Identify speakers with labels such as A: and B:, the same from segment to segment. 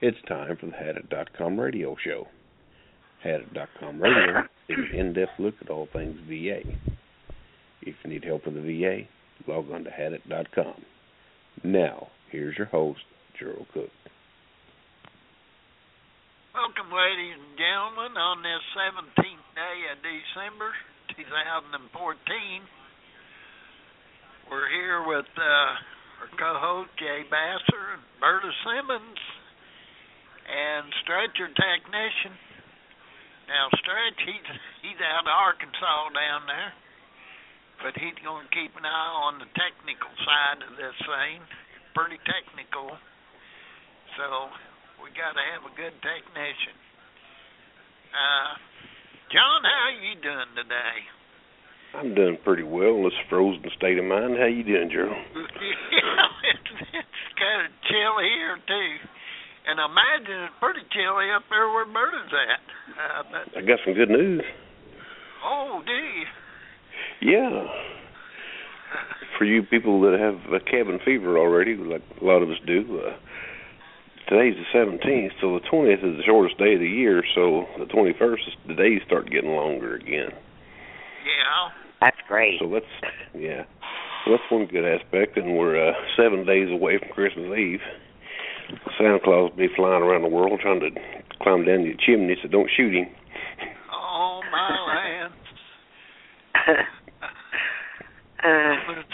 A: It's time for the Hadit.com radio show. Hadit.com radio is an in-depth look at all things VA. If you need help with the VA, log on to Hadit.com. Now, here's your host, Gerald Cook.
B: Welcome, ladies and gentlemen, on this 17th day of December 2014. We're here with uh, our co-host Jay Basser and Berta Simmons and Stretcher Technician. Now Stretch, he's he's out of Arkansas down there, but he's going to keep an eye on the technical side of this thing. Pretty technical, so we got to have a good technician. Uh, John, how are you doing today?
A: I'm doing pretty well in this frozen state of mind. How you doing, Gerald?
B: yeah, it's, it's kind of chilly here too, and I imagine it's pretty chilly up there where Berta's at. Uh, but,
A: I got some good news.
B: oh, do you?
A: Yeah. For you people that have a cabin fever already, like a lot of us do, uh, today's the 17th, so the 20th is the shortest day of the year, so the 21st, is, the days start getting longer again.
B: Yeah.
C: That's great.
A: So that's yeah, so that's one good aspect, and we're uh, seven days away from Christmas Eve. Santa Claus will be flying around the world trying to climb down the chimney, so don't shoot him.
B: Oh my land.
C: uh,
B: I'm gonna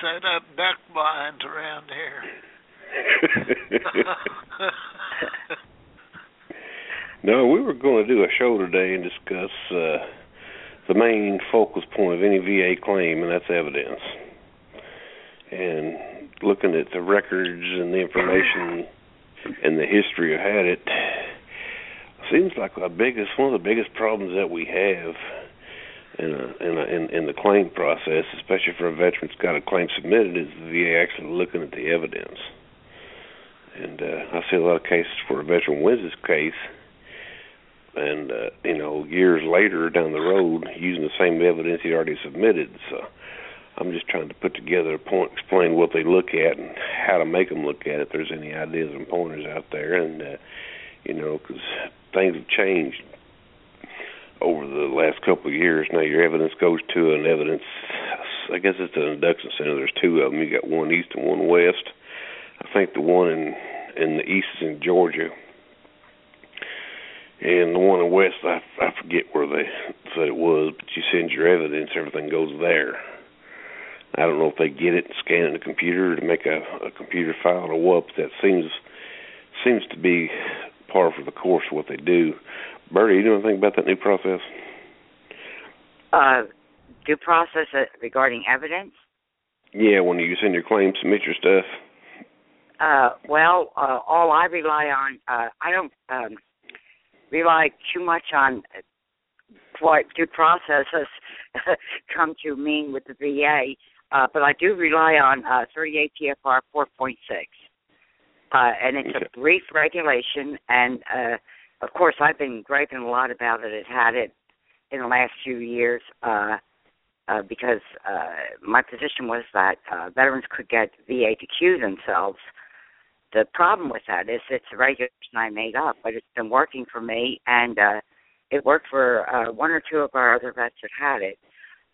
B: set up duck blinds around here.
A: no, we were going to do a show today and discuss uh, the main focus point of any VA claim, and that's evidence. And looking at the records and the information and the history of had it, seems like the biggest one of the biggest problems that we have in a, in, a, in in the claim process, especially for a veteran that's got a claim submitted, is the VA actually looking at the evidence. And uh, I see a lot of cases where a veteran wins his case, and uh, you know years later down the road, using the same evidence he already submitted. So I'm just trying to put together a point, explain what they look at and how to make them look at it. If there's any ideas and pointers out there, and uh, you know, because things have changed over the last couple of years. Now your evidence goes to an evidence. I guess it's an induction center. There's two of them. You got one east and one west. I think the one in in the east is in Georgia, and the one in west I I forget where they said it was. But you send your evidence, everything goes there. I don't know if they get it and scan it in the computer to make a, a computer file or what. But that seems seems to be par for the course of what they do. Bertie, you know anything about that new process?
C: uh, due process uh, regarding evidence.
A: Yeah, when you send your claim, submit your stuff.
C: Uh, well, uh, all I rely on, uh, I don't um, rely too much on what due processes come to mean with the VA, uh, but I do rely on uh, 38 CFR 4.6. Uh, and it's a brief regulation, and uh, of course, I've been griping a lot about it. It had it in the last few years uh, uh, because uh, my position was that uh, veterans could get VA to CUE themselves. The problem with that is it's a regulation I made up, but it's been working for me, and uh, it worked for uh, one or two of our other vets that had it.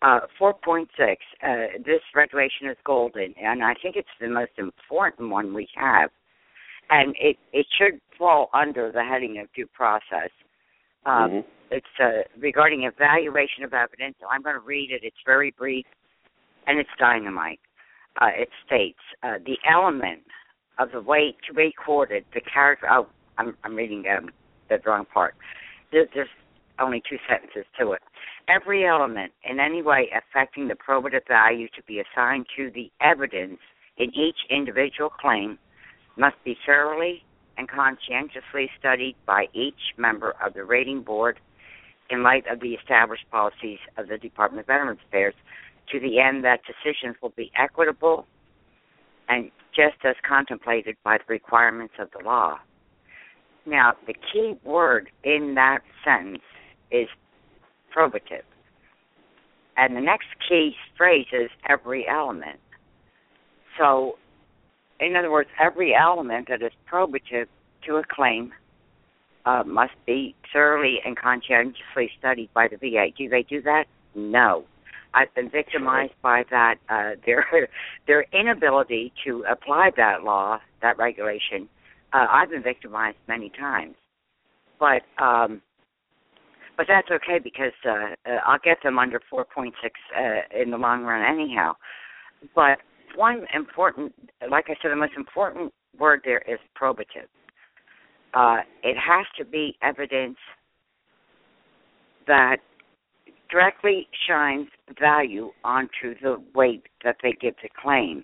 C: Uh, 4.6, uh, this regulation is golden, and I think it's the most important one we have. And it, it should fall under the heading of due process. Um,
A: Mhm.
C: It's uh, regarding evaluation of evidence. I'm going to read it. It's very brief, and it's dynamite. Uh, it states uh, the element of the weight to be recorded, the character. Oh, I'm, I'm reading um, the wrong part. There, there's only two sentences to it. Every element in any way affecting the probative value to be assigned to the evidence in each individual claim must be thoroughly and conscientiously studied by each member of the rating board in light of the established policies of the Department of Veterans Affairs to the end that decisions will be equitable and just as contemplated by the requirements of the law. Now, the key word in that sentence is probative. And the next key phrase is every element. So, in other words, every element that is probative to a claim uh, must be thoroughly and conscientiously studied by the VA. Do they do that? No. I've been victimized by that. Uh, their their inability to apply that law, that regulation. Uh, I've been victimized many times, but um, but that's okay because uh, uh, I'll get them under 4.6 uh, in the long run anyhow. But one important, like I said, the most important word there is probative. Uh, it has to be evidence that directly shines value onto the weight that they give the claim.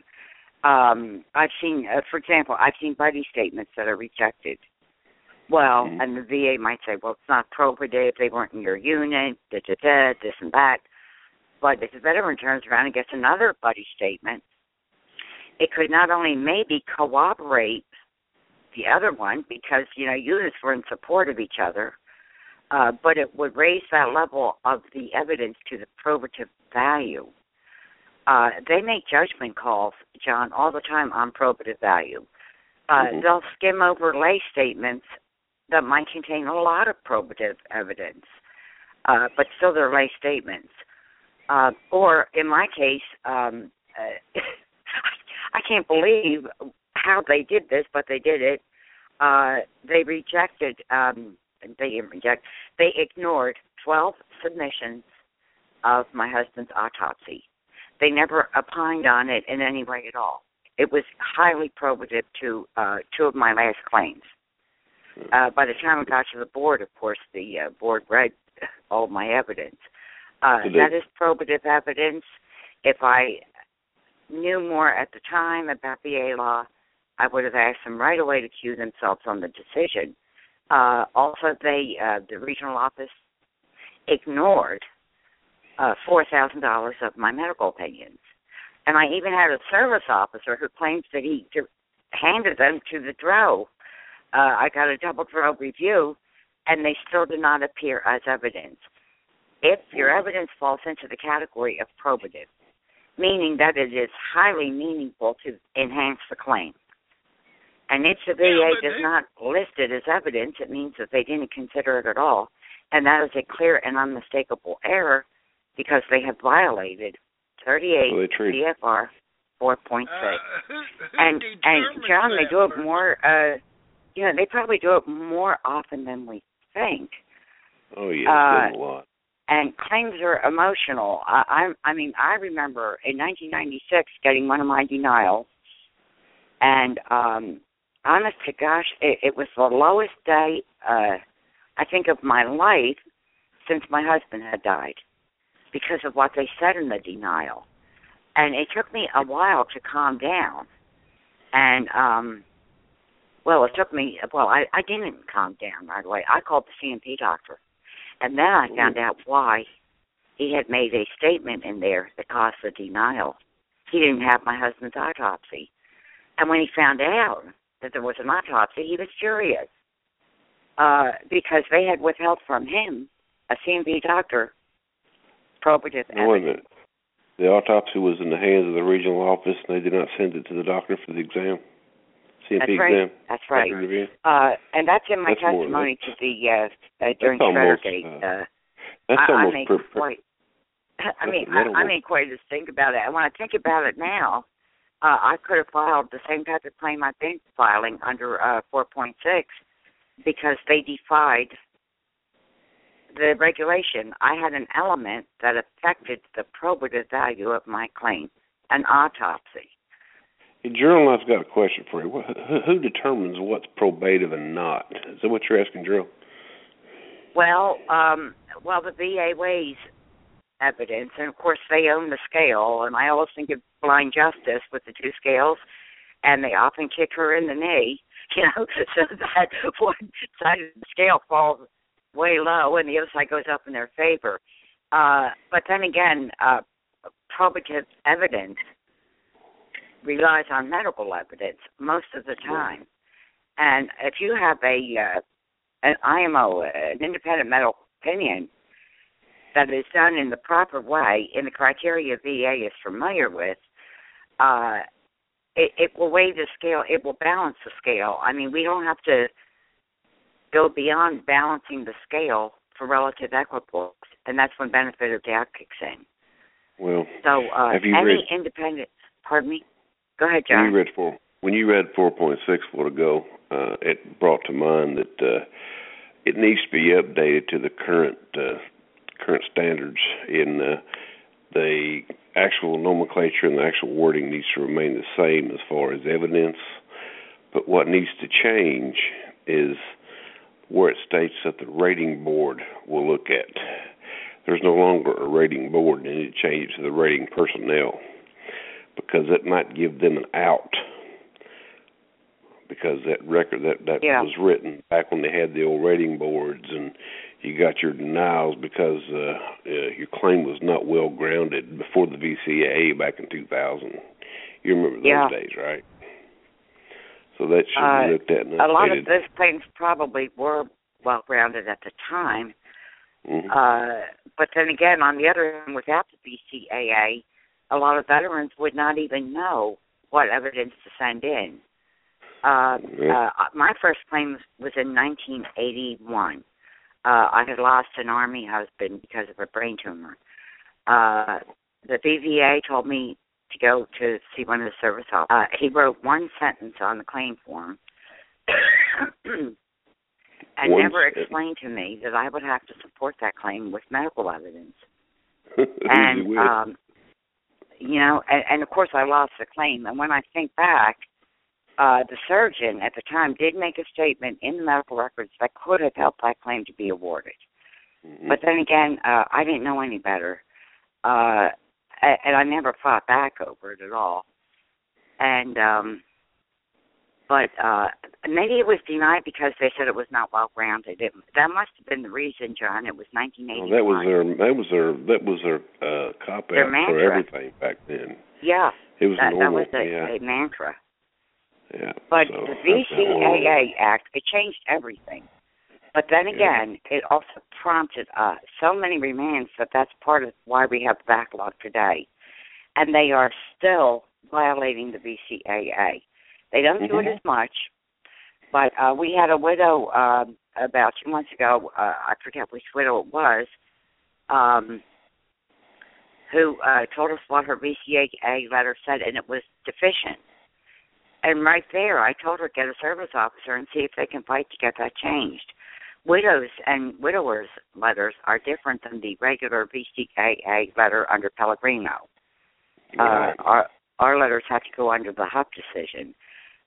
C: Um, I've seen, uh, for example, I've seen buddy statements that are rejected. Well,
A: mm-hmm.
C: and the VA might say, well, it's not probative, if they weren't in your unit, da da da, this and that. But if the veteran turns around and gets another buddy statement, it could not only maybe corroborate the other one because you know units were in support of each other, uh, but it would raise that level of the evidence to the probative value. Uh, they make judgment calls, John, all the time on probative value. Uh,
A: mm-hmm.
C: They'll skim over lay statements that might contain a lot of probative evidence, uh, but still they're lay statements. Uh, or in my case, um, uh, I can't believe how they did this, but they did it. Uh, they rejected. Um, they didn't reject. They ignored 12 submissions of my husband's autopsy. They never opined on it in any way at all. It was highly probative to uh, two of my last claims. Uh, by the time I got to the board, of course, the uh, board read all my evidence. Uh, that is probative evidence. If I knew more at the time about VA law, I would have asked them right away to CUE themselves on the decision. Uh, also, they uh, the regional office ignored uh, four thousand dollars of my medical opinions, and I even had a service officer who claims that he handed them to the DRO. Uh, I got a double DRO review, and they still do not appear as evidence. If your evidence falls into the category of probative, meaning that it is highly meaningful to enhance the claim. And if the VA
B: yeah,
C: does not list it as evidence, it means that they didn't consider it at all. And that is a clear and unmistakable error because they have violated 38
A: well,
C: CFR 4.6. Uh,
B: and
C: and John, they do it more. uh You know, they probably do it more often than we think.
A: Oh yeah,
C: uh,
A: a lot
C: and claims are emotional. I, I I mean I remember in 1996 getting one of my denials, and um honest to gosh, it, it was the lowest day uh I think of my life since my husband had died because of what they said in the denial. And it took me a while to calm down. And um well, it took me well, I I didn't calm down right away. I called the C&P doctor and then I found out why he had made a statement in there that caused the denial. He didn't have my husband's autopsy. And when he found out that there was an autopsy, he was furious uh, because they had withheld from him, a C&P doctor, probative evidence.
A: The autopsy was in the hands of the regional office, and they did not send it to the doctor for the exam. C&P
C: That's right.
A: exam.
C: That's right. Uh, and that's in my
A: That's more-
C: to the uh, uh, during Shreddergate.
A: uh,
C: Uh,
A: That's
C: I, I
A: almost
C: make
A: per, per,
C: quite. I mean, I, I made quite a think about it. And when I think about it now, uh, I could have filed the same type of claim I've been filing under uh, 4.6 because they defied the regulation. I had an element that affected the probative value of my claim, an autopsy.
A: Hey, Gerald, I've got a question for you. Who, determines what's probative and not? Is that what you're asking, Gerald?
C: Well, um, well, the VA weighs evidence, and of course they own the scale. And I always think of blind justice with the two scales, and they often kick her in the knee, you know, so that one side of the scale falls way low and the other side goes up in their favor. Uh, but then again, uh, probative evidence relies on medical evidence most of the time. And if you have a uh, an IMO, an independent medical opinion that is done in the proper way in the criteria VA is familiar with, uh, it, it will weigh the scale. It will balance the scale. I mean, we don't have to go beyond balancing the scale for relative equipoise, and that's when benefit of doubt kicks in.
A: Well,
C: so uh,
A: have you
C: any
A: read,
C: independent? Pardon me. Go ahead, John.
A: When you read four, when you read four point six a ago, uh, it brought to mind that uh, it needs to be updated to the current uh, current standards in uh, the actual nomenclature and the actual wording needs to remain the same as far as evidence. But what needs to change is where it states that the rating board will look at. There's no longer a rating board, and it changes to the rating personnel because it might give them an out because that record that that
C: yeah.
A: was written back when they had the old rating boards and you got your denials because uh, uh your claim was not well grounded before the VCAA back in 2000. You remember those
C: yeah.
A: days, right? So that should
C: uh,
A: be looked at and
C: A lot of those claims probably were well grounded at the time.
A: Mm-hmm.
C: Uh, but then again, on the other hand, without the VCAA, a lot of veterans would not even know what evidence to send in. Uh, uh, my first claim was in 1981. Uh, I had lost an Army husband because of a brain tumor. Uh, the VVA told me to go to see one of the service officers. Uh, he wrote one sentence on the claim form and
A: One
C: never
A: sentence.
C: explained to me that I would have to support that claim with medical evidence. and um you know, and, and of course I lost the claim. And when I think back, uh the surgeon at the time did make a statement in the medical records that could have helped that claim to be awarded.
A: Mhm.
C: But then again, uh I didn't know any better. Uh and I never fought back over it at all. And um but uh maybe it was denied because they said it was not well grounded. It, that must have been the reason, John. It was nineteen
A: Well, that was their that was their that was their uh cop out for everything back then.
C: Yeah.
A: It was
C: that, that was a,
A: yeah.
C: a mantra.
A: yeah.
C: But
A: so,
C: the
A: that's not wrong.
C: VCAA Act, it changed everything. But then
A: Yeah.
C: again, it also prompted uh, so many remands that that's part of why we have backlog today. And they are still violating the VCAA. They don't do it
A: Mhm.
C: as much, but uh, we had a widow um, about two months ago, uh, I forget which widow it was, um, who uh, told us what her VCAA letter said, and it was deficient. And right there, I told her get a service officer and see if they can fight to get that changed. Widows and widowers letters are different than the regular VCAA letter under Pelegrini.
A: Right.
C: Uh, our our letters have to go under the Hupp decision.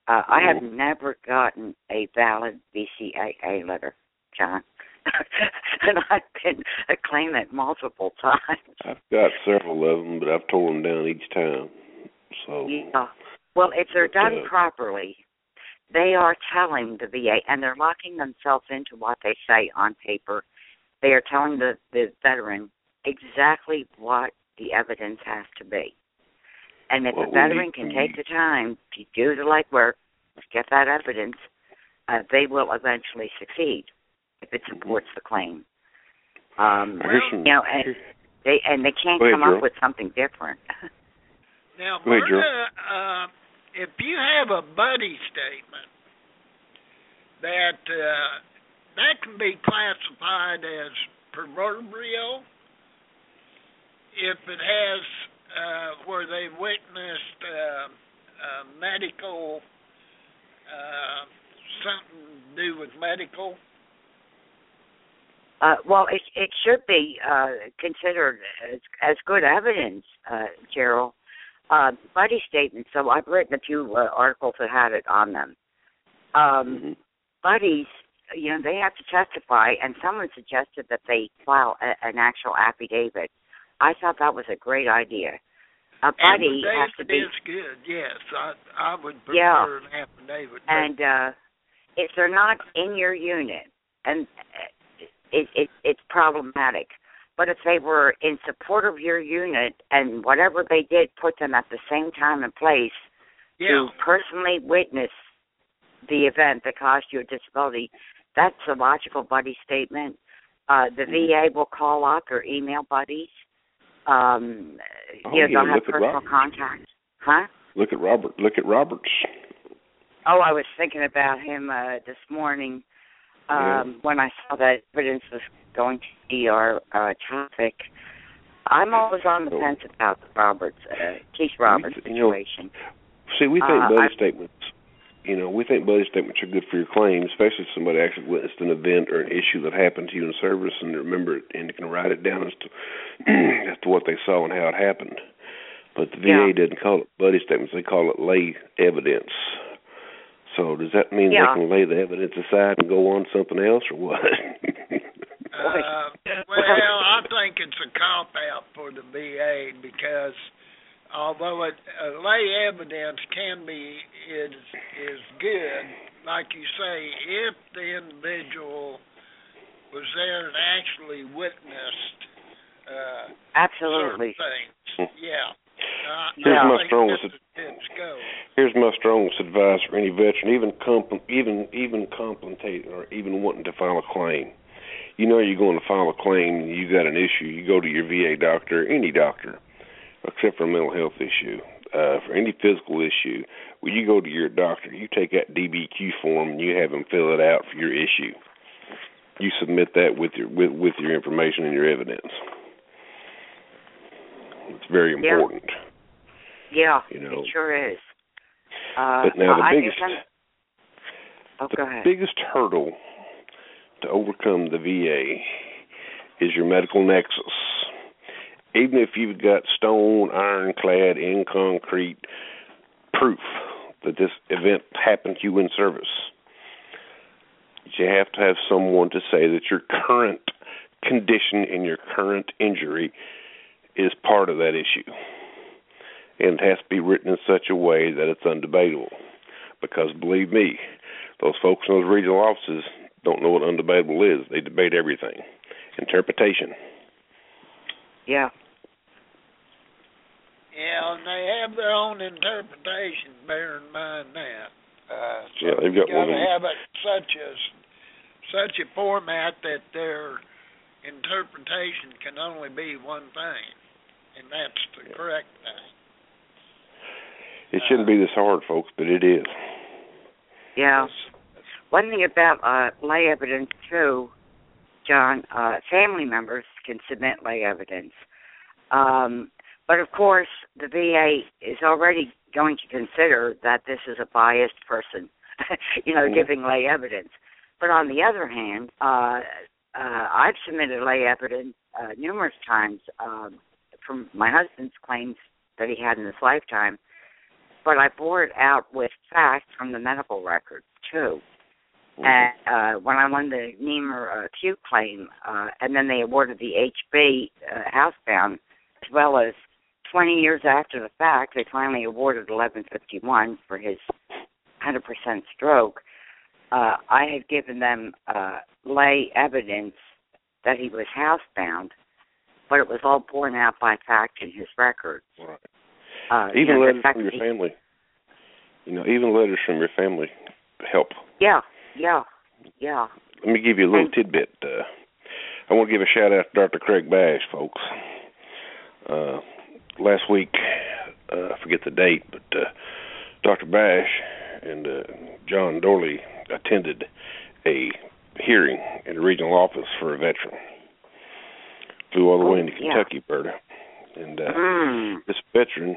C: Uh, I have never gotten a valid VCAA letter, John, and I've been a claimant multiple times.
A: I've got several of them, but I've torn them down each time. So
C: Yeah. Well, if they're done
A: Uh,
C: properly, they are telling the VA, and they're locking themselves into what they say on paper. They are telling the, the veteran exactly what the evidence has to be. And if
A: Well,
C: the veteran can
A: we
C: take the time to do the legwork, get that evidence, uh, they will eventually succeed if it supports the claim. Um,
A: I
C: you know, and they and they can't
A: ahead,
C: come up with something different.
B: Now,
A: Go ahead,
B: uh, if you have a buddy statement that uh, that can be classified as proverbial if it has uh, where they witnessed uh, uh, medical uh, something to do with medical.
C: Uh, well, it it should be uh, considered as, as good evidence, uh, Gerald. Uh, buddy statements. So I've written a few uh, articles that had it on them. Um,
A: Mhm.
C: buddies, you know, they have to testify, and someone suggested that they file a, an actual affidavit. I thought that was a great idea. A buddy has to be,
B: is good. Yes, I I would prefer
C: Yeah.
B: an affidavit.
C: and uh, if they're not in your unit, and uh, it, it it's problematic. But if they were in support of your unit and whatever they did put them at the same time and place
B: yeah.
C: to personally witness the event that caused you a disability, that's a logical buddy statement. Uh, the
A: Mhm.
C: VA will call up or email buddies. Um,
A: Oh,
C: you know,
A: yeah,
C: they'll have personal contact. Huh?
A: Look at Robert. Look at Roberts.
C: Oh, I was thinking about him uh, this morning. um, when I saw that evidence was going to be our uh, topic. I'm always on the
A: Oh.
C: fence about the Roberts, uh, Keith Roberts
A: you know,
C: situation.
A: See, we think
C: Uh, I-
A: statements. You know, we think buddy statements are good for your claim, especially if somebody actually witnessed an event or an issue that happened to you in service and remember it and can write it down as to as to what they saw and how it happened. But the VA
C: Yeah.
A: doesn't call it buddy statements; they call it lay evidence. So does that mean
C: Yeah.
A: they can lay the evidence aside and go on something else, or what?
B: Uh, well, I think it's a cop out for the VA because although it, uh, lay evidence can be is is good, like you say, if the individual was there and actually witnessed uh,
C: Absolutely.
B: certain things, yeah. Uh,
A: Here's
B: I
A: my strongest-
B: is
A: Here's my strongest advice for any veteran, even compl- even even contemplating or even wanting to file a claim. You know you're going to file a claim and you got an issue. You go to your VA doctor, any doctor, except for a mental health issue. Uh, for any physical issue, when you go to your doctor, you take that DBQ form and you have them fill it out for your issue. You submit that with your with, with your information and your evidence. It's very important.
C: Yeah,
A: You know.
C: it sure is. Uh,
A: But now the biggest-
C: Oh,
A: the biggest hurdle to overcome the VA is your medical nexus. Even if you've got stone, ironclad, in concrete proof that this event happened to you in service, you have to have someone to say that your current condition and your current injury is part of that issue. And it has to be written in such a way that it's undebatable. Because believe me, those folks in those regional offices don't know what undebatable is. They debate everything. Interpretation.
C: Yeah.
B: Yeah, and they have their own interpretation. Bear in mind that. Uh, so
A: Yeah, they've got
B: you
A: one
B: gotta have it such as such a format that their interpretation can only be one thing, and that's the
A: Yeah.
B: correct thing.
A: It shouldn't be this hard, folks, but it is.
C: Yeah. One thing about uh, lay evidence too, John, uh, family members can submit lay evidence. Um, but of course, the VA is already going to consider that this is a biased person, you know,
A: Mhm.
C: giving lay evidence. But on the other hand, uh, uh, I've submitted lay evidence uh, numerous times um, from my husband's claims that he had in his lifetime, but I bore it out with facts from the medical records too. And uh, when I won the Nehmer uh, CUE claim, uh, and then they awarded the HB uh, housebound, as well as 20 years after the fact, they finally awarded 1151 for his 100% stroke. Uh, I had given them uh, lay evidence that he was housebound, but it was all borne out by fact in his records.
A: Right.
C: Uh, you
A: Even
C: know,
A: letters from your
C: he-
A: family. You know, even letters from your family help.
C: Yeah, yeah, yeah.
A: Let me give you a little
C: And-
A: tidbit. Uh, I want to give a shout out to Dr. Craig Bash, folks. Uh, last week, uh, I forget the date, but uh, Dr. Bash and uh, John Dorley attended a hearing in the regional office for a veteran. Flew all the way
C: Oh,
A: into
C: yeah.
A: Kentucky, Berta. And uh,
C: Mm.
A: this veteran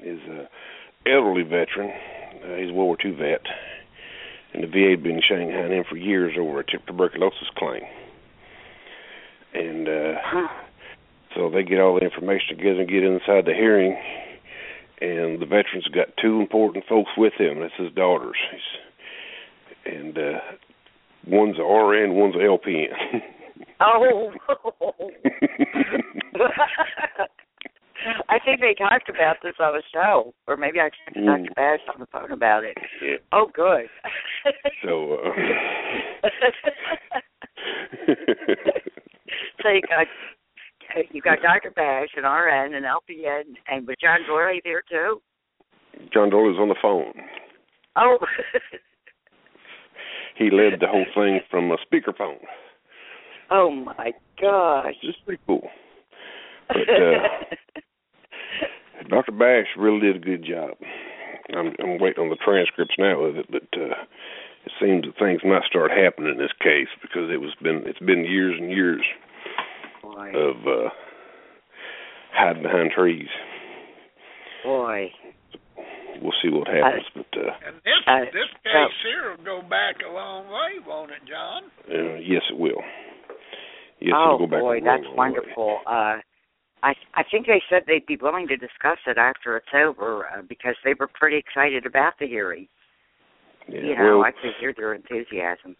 A: is a elderly veteran. Uh, he's a World War II vet, and the VA had been shanghaiing him for years over a tuberculosis claim. And uh,
C: Huh.
A: So they get all the information together and get inside the hearing, and the veteran's got two important folks with him. That's his daughters. He's, and uh, one's a RN, one's a LPN.
C: Oh. I think they talked about this on the show, or maybe I talked to
A: Mm.
C: Dr. Bash on the phone about it.
A: yeah.
C: Oh, good.
A: So. Uh,
C: so you got you got Dr. Bash, and RN, and LPN, and was John Dory there too?
A: John Dorley's on the phone.
C: Oh.
A: He led the whole thing from a speakerphone.
C: oh my gosh.
A: It's pretty cool. But uh, Dr. Bash really did a good job. I'm, I'm waiting on the transcripts now of it, but uh, it seems that things might start happening in this case because it was been it's been years and years
C: Boy.
A: of uh hiding behind trees.
C: Boy.
A: We'll see what happens, but uh,
B: And this
C: Uh,
B: this
C: so-
B: case here will go back a long way, won't it, John?
A: uh yes, it will. Yes,
C: oh
A: it'll go back a
C: boy,
A: long,
C: that's
A: long way.
C: wonderful. Uh I I think they said they'd be willing to discuss it after it's over uh, because they were pretty excited about the hearing.
A: Yeah,
C: you know,
A: well,
C: I could hear their enthusiasm.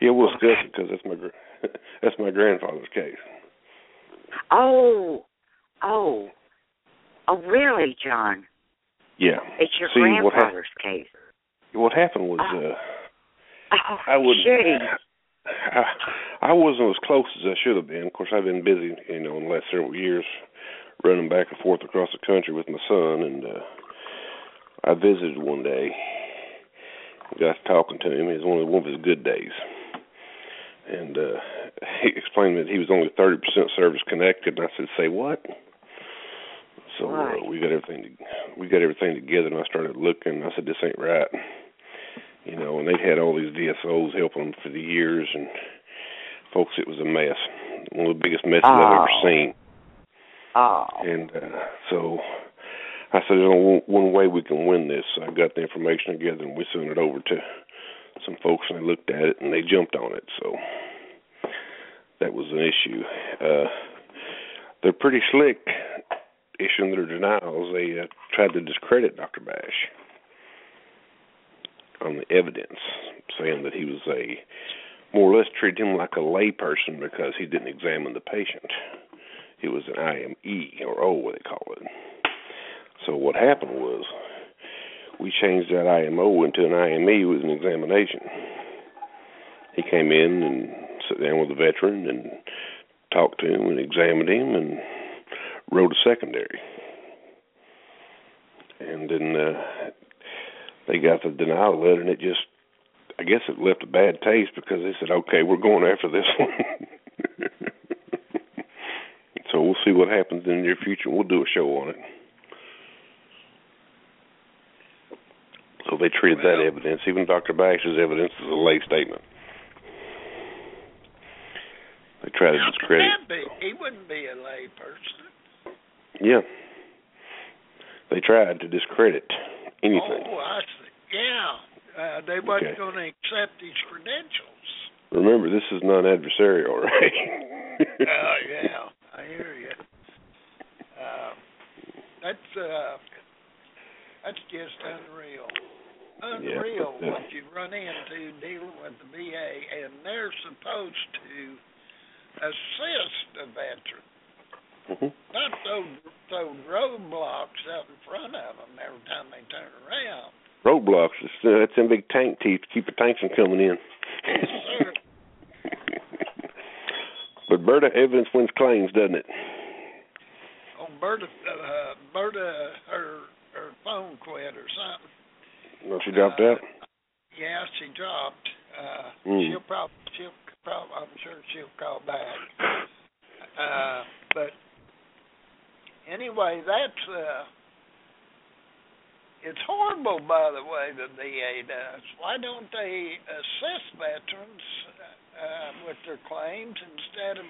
A: yeah, we'll discuss it because that's my gr- that's my grandfather's case.
C: Oh, oh, oh, really, John?
A: Yeah.
C: It's your
A: See, what hap-
C: grandfather's case.
A: What happened was
C: Oh.
A: uh
C: Oh,
A: I wouldn't. I, I wasn't as close as I should have been. Of course, I've been busy, you know, in the last several years, running back and forth across the country with my son, and uh, I visited one day. Got talking to him. It was one of one of his good days, and uh, he explained that he was only thirty percent service connected. And I said, "Say what?" So uh, we got everything. To, we got everything together, and I started looking. And I said, "This ain't right." you know, and they'd had all these DSOs helping them for the years, and folks, it was a mess. One of the biggest messes I've ever
C: Oh.
A: seen.
C: Oh,
A: And uh, so I said, "There's only one, one way we can win this." So I got the information together, and we sent it over to some folks, and they looked at it, and they jumped on it. So that was an issue. Uh, they're pretty slick issuing their denials. They uh, tried to discredit Dr. Bash on the evidence, saying that he was a more or less treated him like a layperson because he didn't examine the patient. It was an IME or O, what they call it. So what happened was we changed that IMO into an IME with an examination. He came in and sat down with the veteran and talked to him and examined him and wrote a secondary. And then uh, they got the denial letter, and it just, I guess it left a bad taste because they said, okay, we're going after this one. so we'll see what happens in the near future. We'll do a show on it. So they treated that evidence, even Dr. Bash's evidence, as a lay statement. They tried to
B: How
A: discredit.
B: could that be? He wouldn't be a lay person.
A: Yeah. They tried to discredit anything.
B: Oh, I see. Yeah. Uh, they wasn't
A: Okay.
B: going to accept his credentials.
A: Remember, this is non-adversarial, right?
B: Oh, yeah. I hear you. Uh, that's uh, that's just unreal. Unreal
A: but, uh,
B: what you run into dealing with the VA, and they're supposed to assist the veteran,
A: Mhm.
B: not throw throw roadblocks out in front of them every time they turn around.
A: Roadblocks. It's, uh, that's them big tank teeth to keep the tanks from coming in.
B: Yes,
A: but Berta, evidence wins claims, doesn't it?
B: Oh, Berta, uh, Berta, her her phone quit or something.
A: No, she dropped
B: Uh,
A: out.
B: Yeah, she dropped. Uh,
A: Mm.
B: She'll probably, she'll probably, I'm sure she'll call back. Uh, but anyway, that's uh, it's horrible, by the way, the VA does. Why don't they assist veterans uh, with their claims instead of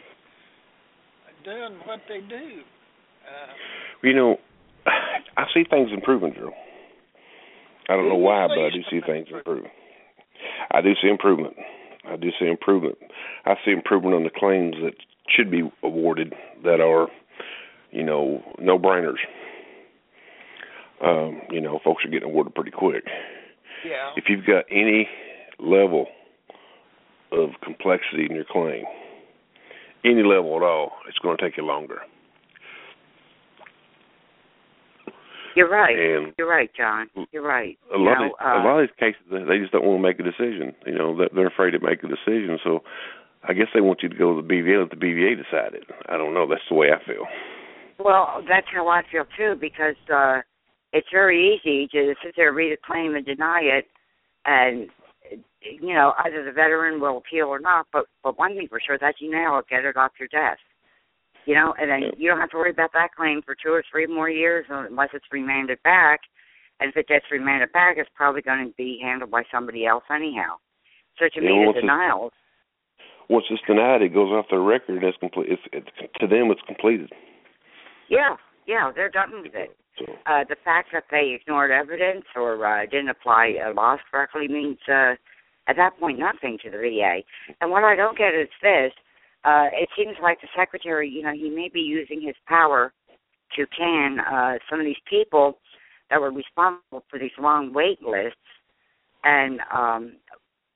B: doing what they do? Uh,
A: You know, I see things improving, Drew. I don't know why, but I do see things improving. I do see improvement. I do see improvement. I see improvement on the claims that should be awarded that are, you know, no brainers. Um, you know, folks are getting awarded pretty quick.
B: yeah.
A: If you've got any level of complexity in your claim, any level at all, it's going to take you longer.
C: you're right.
A: And
C: You're right, John. You're right.
A: a
C: You
A: lot
C: know,
A: of
C: uh,
A: a lot of these cases they just don't want to make a decision. You know, they're, they're afraid to make a decision. So I guess they want you to go to the BVA. Let the BVA decide it. I don't know. That's the way I feel.
C: Well, that's how I feel too, because uh it's very easy to sit there, read a claim, and deny it, and you know either the veteran will appeal or not. But but one thing for sure, that you now get it off your desk. You know, and then you don't have to worry about that claim for two or three more years unless it's remanded back. And if it gets remanded back, it's probably going to be handled by somebody else anyhow. So to
A: Yeah,
C: me,
A: once
C: the
A: it's-
C: denial.
A: Once it's denied, it goes off their record. and It's complete. It's, it's to them, it's completed.
C: Yeah, yeah, they're done with it. Uh, the fact that they ignored evidence or uh, didn't apply uh, laws correctly means, uh, at that point, nothing to the VA. And what I don't get is this: uh, it seems like the secretary, you know, he may be using his power to can uh, some of these people that were responsible for these long wait lists. And um,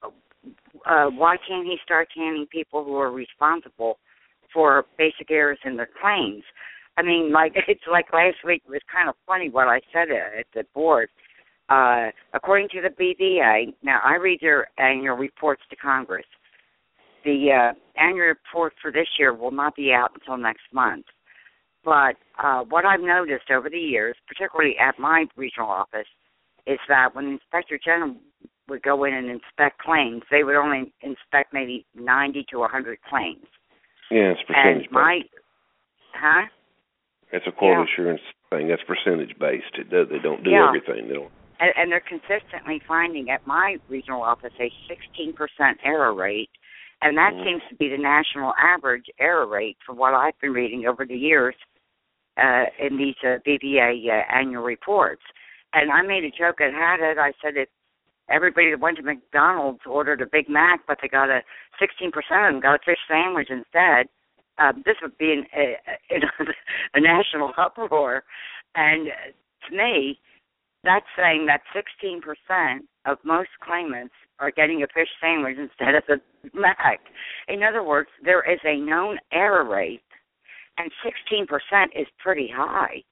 C: uh, why can't he start canning people who are responsible for basic errors in their claims? I mean, like it's like last week. It was kind of funny what I said at the board. Uh, according to the BVA, now I read their annual reports to Congress. The uh, annual report for this year will not be out until next month. But uh, what I've noticed over the years, particularly at my regional office, is that when the inspector general would go in and inspect claims, they would only inspect maybe 90 to 100 claims.
A: yeah, it's percentage
C: And my, huh?
A: It's a quality
C: yeah.
A: assurance thing. That's percentage based. It does. They don't do
C: Yeah.
A: everything. They don't.
C: and, and they're consistently finding at my regional office a 16% error rate, and that
A: Mhm.
C: seems to be the national average error rate for what I've been reading over the years uh, in these uh, BVA uh, annual reports. And I made a joke and had it. I said if everybody that went to McDonald's ordered a Big Mac, but they got a 16% of them got a fish sandwich instead, uh, this would be an, a, a, a national uproar. And to me, that's saying that 16% of most claimants are getting a fish sandwich instead of a Mac. In other words, there is a known error rate, and 16% is pretty high.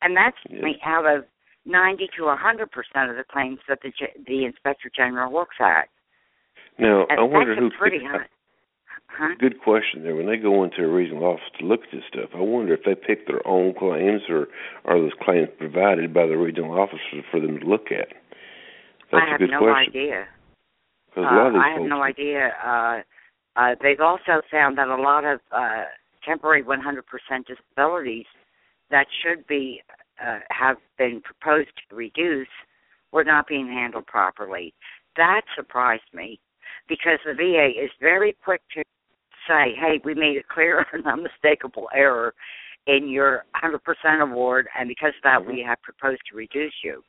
C: And that's
A: Yeah.
C: out of 90 to 100% of the claims that the the inspector general looks at.
A: Now
C: And
A: I wonder who.
C: pretty high. Huh?
A: Good question there. When they go into a regional office to look at this stuff, I wonder if they pick their own claims or are those claims provided by the regional office for, them to look at? That's
C: I
A: a
C: have
A: good
C: no
A: question.
C: idea.
A: 'Cause a lot of
C: Uh, I have no idea. Uh, uh, they've also found that a lot of uh, temporary 100% disabilities that should be uh, have been proposed to reduce were not being handled properly. That surprised me because the VA is very quick to say, "Hey, we made a clear and unmistakable error in your 100% award, and because of that, we mm-hmm. have proposed to reduce you."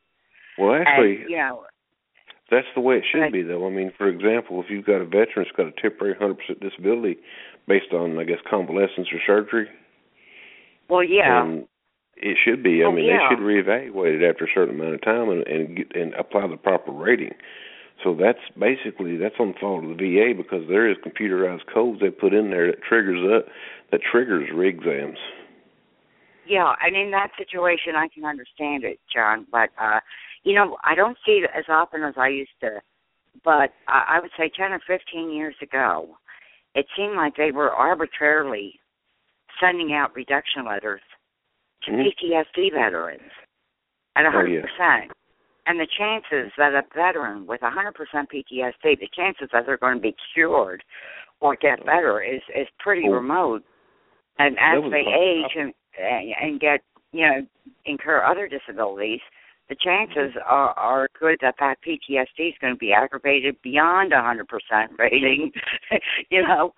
A: Well, actually,
C: and, you know,
A: that's the way it should be, though. I mean, for example, if you've got a veteran that's got a temporary 100% disability based on, I guess, convalescence or surgery,
C: well, yeah.
A: then it should be. I
C: Oh,
A: mean,
C: yeah.
A: they should reevaluate it after a certain amount of time and and, get, and apply the proper rating. So that's basically that's on the fault of the VA because there is computerized codes they put in there that triggers up that triggers re-exams.
C: Yeah, and in that situation, I can understand it, John. But uh, you know, I don't see it as often as I used to. But I, I would say ten or fifteen years ago, it seemed like they were arbitrarily sending out reduction letters to
A: Mhm.
C: PTSD veterans at a
A: Oh,
C: hundred percent. And the chances that a veteran with a hundred percent PTSD, the chances that they're going to be cured or get better is is pretty
A: Oh.
C: remote. And as they age and and and get you know incur other disabilities, the chances
A: Mm-hmm.
C: are are good that that PTSD is going to be aggravated beyond a hundred percent rating. you know,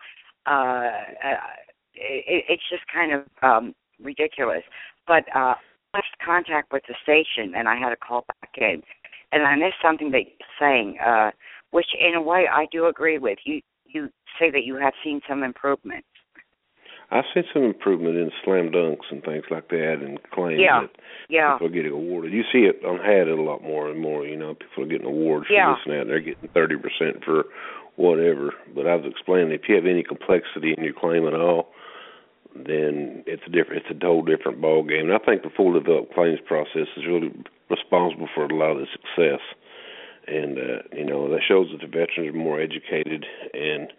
C: uh, uh, it, it's just kind of um, ridiculous. But uh, lost contact with the station, and I had to call back in, and I missed something that you're saying, uh, which in a way I do agree with. You you say that you have seen some improvement.
A: I've seen some improvement in slam dunks and things like that, and claims
C: Yeah.
A: that
C: Yeah.
A: people are getting awarded. You see it on Hadit a lot more and more. You know, people are getting awards for this and that. They're getting thirty percent for whatever. But I was explaining if you have any complexity in your claim at all, then it's a different. It's a whole different ball game. And I think the full developed claims process is really responsible for a lot of the success. And uh, you know that shows that the veterans are more educated and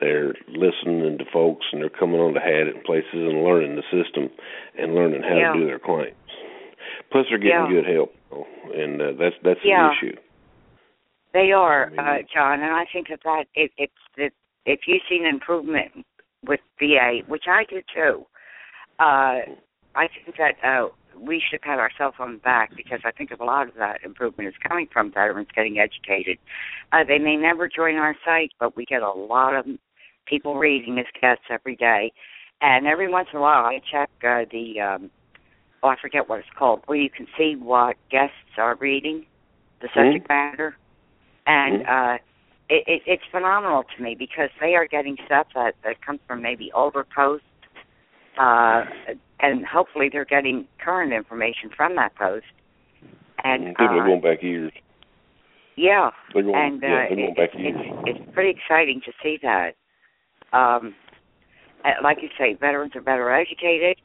A: they're listening to folks and they're coming on to Hadit in places and learning the system and learning how
C: Yeah.
A: to do their claims. Plus, they're getting
C: Yeah.
A: good help, and uh, that's that's
C: Yeah.
A: the issue.
C: They are,
A: I mean-
C: uh, John, and I think that that it, it's that if you see an improvement with VA, which I do too, uh, I think that uh, we should pat ourselves on the back because I think a lot of that improvement is coming from veterans getting educated. Uh, they may never join our site, but we get a lot of people reading as guests every day. And every once in a while, I check uh, the um, oh, I forget what it's called, where you can see what guests are reading, the subject mm-hmm. matter, and mm-hmm. uh, it, it, it's phenomenal to me because they are getting stuff that that comes from maybe older posts, uh, and hopefully they're getting current information from that post. And
A: people
C: uh,
A: are going back years.
C: Yeah,
A: they're going,
C: and uh,
A: yeah, they're going
C: it,
A: back years.
C: It's, it's pretty exciting to see that. Um, uh, like you say, veterans are better educated.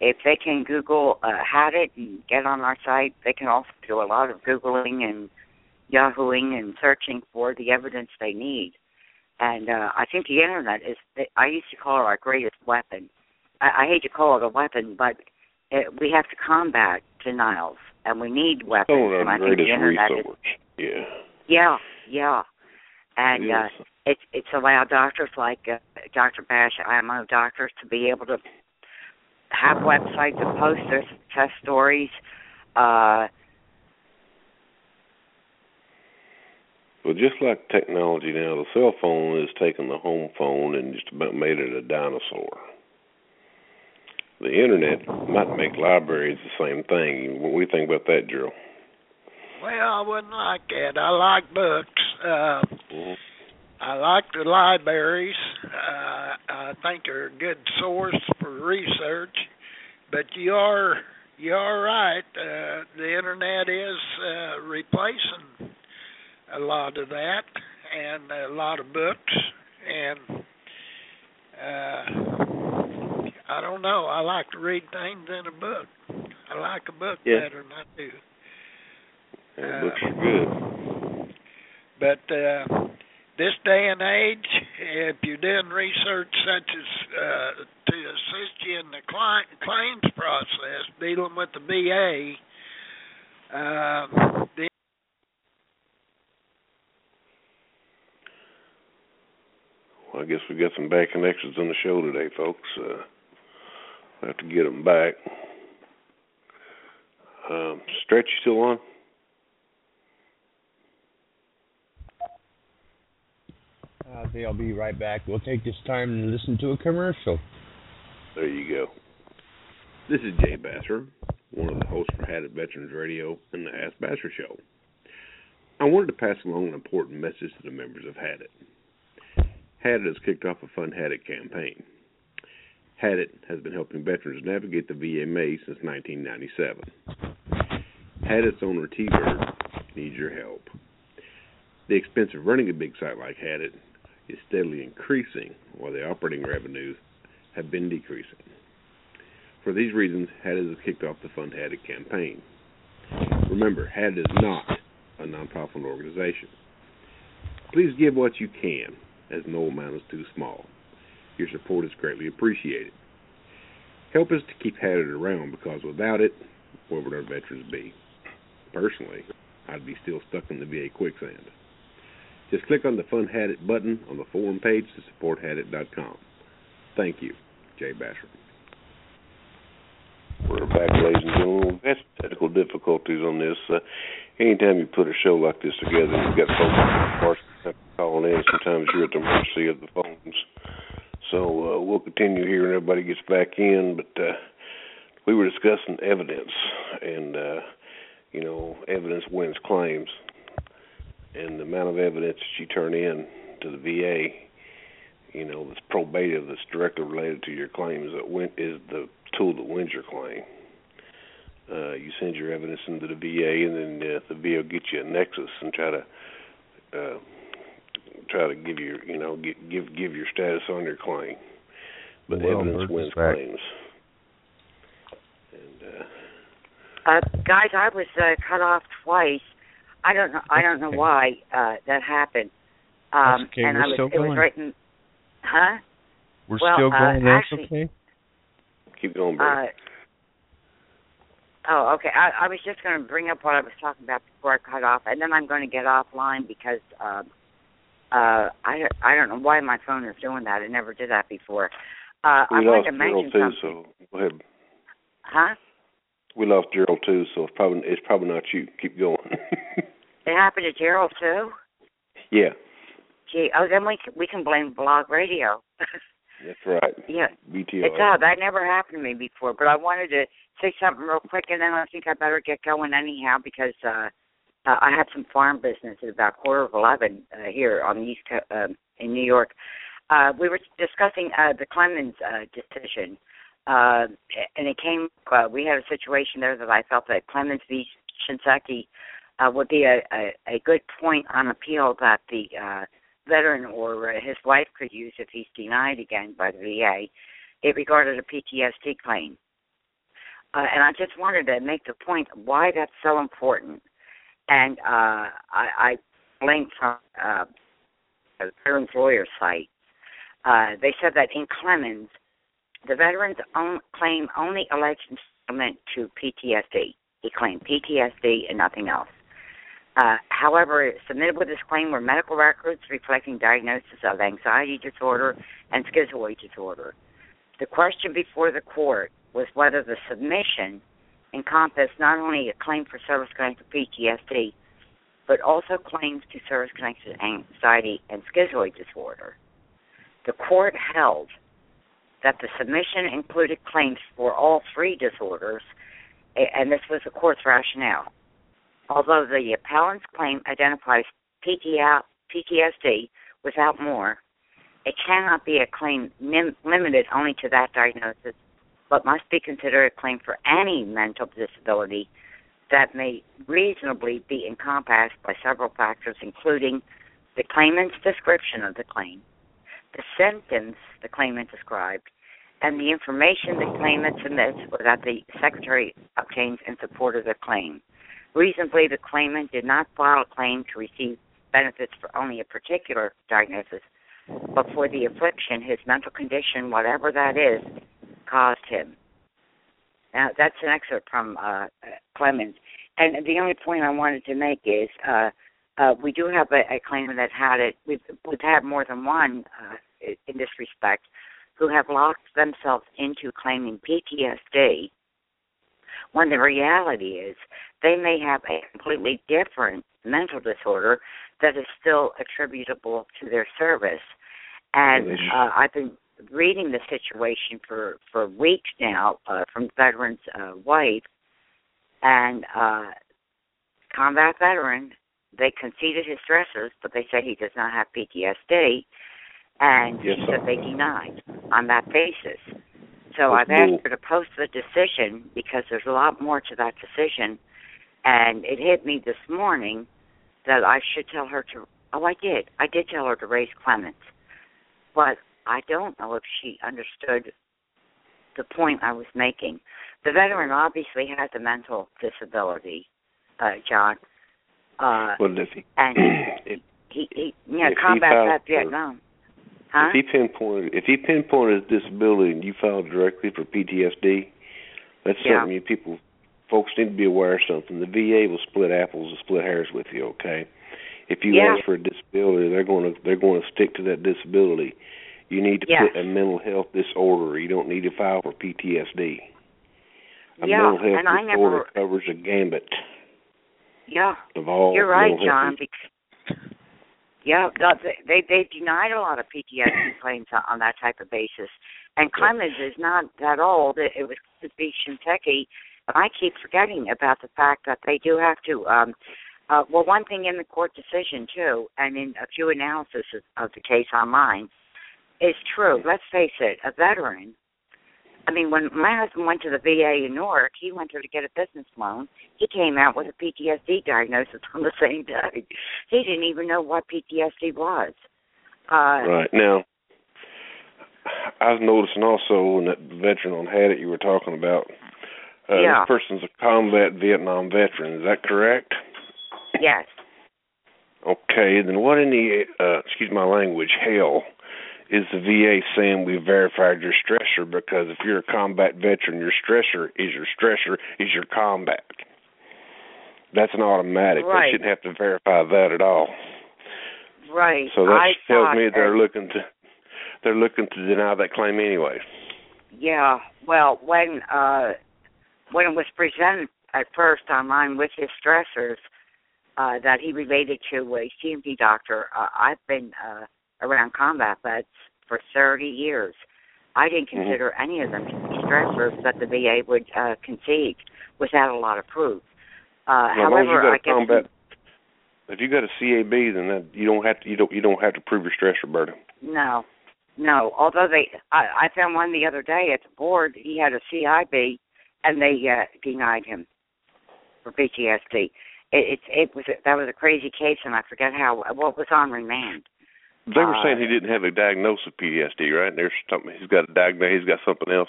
C: If they can Google uh, Hadit and get on our site, they can also do a lot of googling and yahooing and searching for the evidence they need. And uh, I think the internet is. I used to call it our greatest weapon. I, I hate to call it a weapon, but it, we have to combat denials, and we need weapons.
A: Oh,
C: and I
A: think
C: the internet
A: resource.
C: is.
A: Yeah.
C: Yeah, yeah. And
A: it
C: uh, it's it's allowed doctors like uh, Dr. Bash, IMO doctors, to be able to have websites and post their success stories. Uh,
A: well, just like technology now, the cell phone has taken the home phone and just about made it a dinosaur. The internet might make libraries the same thing. What do you think about that, Gerald?
B: Well, I wouldn't like that. I like books. Uh,
A: mm-hmm.
B: I like the libraries. Uh, I think they're a good source for research. But you are you are right. Uh, the internet is uh, replacing a lot of that and a lot of books and uh I don't know. I like to read things in a book. I like a book
A: yeah.
B: better than I do.
A: Yeah, books are good.
B: But uh this day and age, if you're doing research such as uh, to assist you in the client claims process dealing with the VA, uh, the
A: well, I guess we got some bad connections on the show today, folks. Uh, I have to get them back. Um, Stretch, you still on?
D: Uh, I'll be right back. We'll take this time and listen to a commercial.
A: There you go. This is Jay Basser, one of the hosts for Hadit Veterans Radio and the Ask Basser Show. I wanted to pass along an important message to the members of Hadit. Hadit has kicked off a Fund Hadit campaign. Hadit has been helping veterans navigate the VA maze since 1997. Hadit's owner T Bird needs your help. The expense of running a big site like Hadit is steadily increasing while the operating revenues have been decreasing. For these reasons, HADIT has kicked off the Fund HADIT campaign. Remember, HADIT is not a nonprofit organization. Please give what you can, as no amount is too small. Your support is greatly appreciated. Help us to keep HADIT around because without it, where would our veterans be? Personally, I'd be still stuck in the VA quicksand. Just click on the Fund Hadit button on the forum page to support Hadit.com. Thank you, Jay Basher. We're back, ladies and gentlemen. Had technical difficulties on this. Uh, anytime you put a show like this together, you've got folks calling in. Sometimes you're at the mercy of the phones. So uh, we'll continue here and everybody gets back in. But uh, we were discussing evidence, and uh, you know, evidence wins claims and the amount of evidence that you turn in to the VA, you know, that's probative, that's directly related to your claim, is, that win, is the tool that wins your claim. Uh, you send your evidence into the VA, and then uh, the VA will get you a nexus and try to uh, try to give you, you know, give give give your status on your claim. But
D: well,
A: evidence wins claims. And, uh,
C: uh, guys, I was uh, cut off twice I don't know. I don't know
D: okay.
C: why uh that happened. Um
D: okay.
C: and
D: We're
C: I was
D: still
C: it was
D: going.
C: written huh?
D: We're
C: well,
D: still going.
C: Uh,
D: That's
C: actually,
D: okay.
A: keep going, Bert.
C: Uh Oh, okay. I, I was just going to bring up what I was talking about before I cut off, and then I'm going to get offline because uh, uh, I I don't know why my phone is doing that. It never did that before. Uh,
A: we
C: I
A: lost
C: to mention
A: Gerald too,
C: something.
A: so go ahead.
C: Huh?
A: We lost Gerald too, so it's probably it's probably not you. Keep going.
C: it happened to Gerald too.
A: Yeah.
C: Gee, oh, then we can, we can blame Blog Radio.
A: That's right.
C: Yeah.
A: BTR.
C: It's odd. That never happened to me before. But I wanted to say something real quick, and then I think I better get going anyhow because uh, uh I have some farm business at about quarter of eleven uh, here on the east coast uh, in New York. Uh, we were discussing uh, the Clemons uh, decision, uh, and it came. Uh, we had a situation there that I felt that Clemons v. Shinseki uh, would be a, a, a good point on appeal that the uh, veteran or uh, his wife could use if he's denied again by the VA. It regarded a PTSD claim. Uh, and I just wanted to make the point why that's so important. And uh, I, I linked from uh, a veteran's lawyer site. Uh, they said that in Clemons, the veteran's own claim only alleged entitlement to PTSD. He claimed PTSD and nothing else. Uh, however, submitted with this claim were medical records reflecting diagnosis of anxiety disorder and schizoid disorder. The question before the court was whether the submission encompassed not only a claim for service-connected PTSD, but also claims to service-connected anxiety and schizoid disorder. The court held that the submission included claims for all three disorders, and this was the court's rationale. Although the appellant's claim identifies PTSD without more, it cannot be a claim nim- limited only to that diagnosis, but must be considered a claim for any mental disability that may reasonably be encompassed by several factors, including the claimant's description of the claim, the symptoms the claimant described, and the information the claimant submits or that the secretary obtains in support of the claim. Reasonably, the claimant did not file a claim to receive benefits for only a particular diagnosis, but for the affliction his mental condition, whatever that is, caused him. Now, that's an excerpt from uh, Clemons. And the only point I wanted to make is uh, uh, we do have a, a claimant that had it. We've, we've had more than one uh, in this respect who have locked themselves into claiming PTSD when the reality is they may have a completely different mental disorder that is still attributable to their service. And uh, I've been reading the situation for for weeks now uh, from veteran's uh, wife, and uh, combat veteran. They conceded his stressors, but they said he does not have PTSD, and
A: yes,
C: he said they denied on that basis. So I've asked her to post the decision because there's a lot more to that decision, and it hit me this morning that I should tell her to. Oh, I did. I did tell her to raise Clemons, but I don't know if she understood the point I was making. The veteran obviously has a mental disability, uh, John. Uh,
A: well, if he,
C: and
A: if,
C: he, he, yeah, combat that Vietnam. Huh?
A: If he pinpointed if he pinpointed his disability and you filed directly for PTSD, that's
C: yeah.
A: something you people folks need to be aware of something. The VA will split apples and split hairs with you, okay? If you
C: yeah.
A: ask for a disability, they're going to they're going to stick to that disability. You need to
C: yes.
A: put a mental health disorder. You don't need to file for PTSD. A
C: yeah,
A: mental health
C: and I
A: disorder
C: never,
A: covers a gambit
C: yeah,
A: of all
C: you're right, John. Because, yeah, they they denied a lot of PTSD claims on that type of basis. And Clemons is not that old. It, it was Beach Kentucky. But I keep forgetting about the fact that they do have to. um uh, well, one thing in the court decision too, and in a few analyses of, of the case online, is true. Let's face it, a veteran. I mean, when my husband went to the VA in Newark, he went there to get a business loan. He came out with a PTSD diagnosis on the same day. He didn't even know what PTSD was. Uh,
A: right now, I was noticing also in that veteran on Hadit you were talking about. Uh,
C: yeah.
A: This person's a combat Vietnam veteran. Is that correct?
C: Yes.
A: Okay. Then what in the uh, excuse my language hell is the VA saying we verified your stressor? Because if you're a combat veteran, your stressor is your stressor is your combat. That's an automatic.
C: Right.
A: They shouldn't have to verify that at all.
C: Right.
A: So that
C: I
A: tells me
C: that-
A: they're looking to they're looking to deny that claim anyway.
C: Yeah. Well, when uh when it was presented at first online with his stressors uh, that he related to a C&P doctor, uh, I've been uh, around combat vets for 30 years. I didn't
A: Mm-hmm.
C: consider any of them to be stressors that the VA would uh, concede without a lot of proof. Uh,
A: Now, as long as you
C: however, I guess
A: combat, if you got a CAB, then that, you don't have to you don't you don't have to prove your stress, Roberta.
C: no, no. Although they, I, I found one the other day at the board. He had a CIB, and they uh, denied him for PTSD. It, it, it was that was a crazy case, and I forget how what was on remand.
A: They were saying he didn't have a diagnosis of PTSD, right? There's something he's got a diagnosis. He's got something else.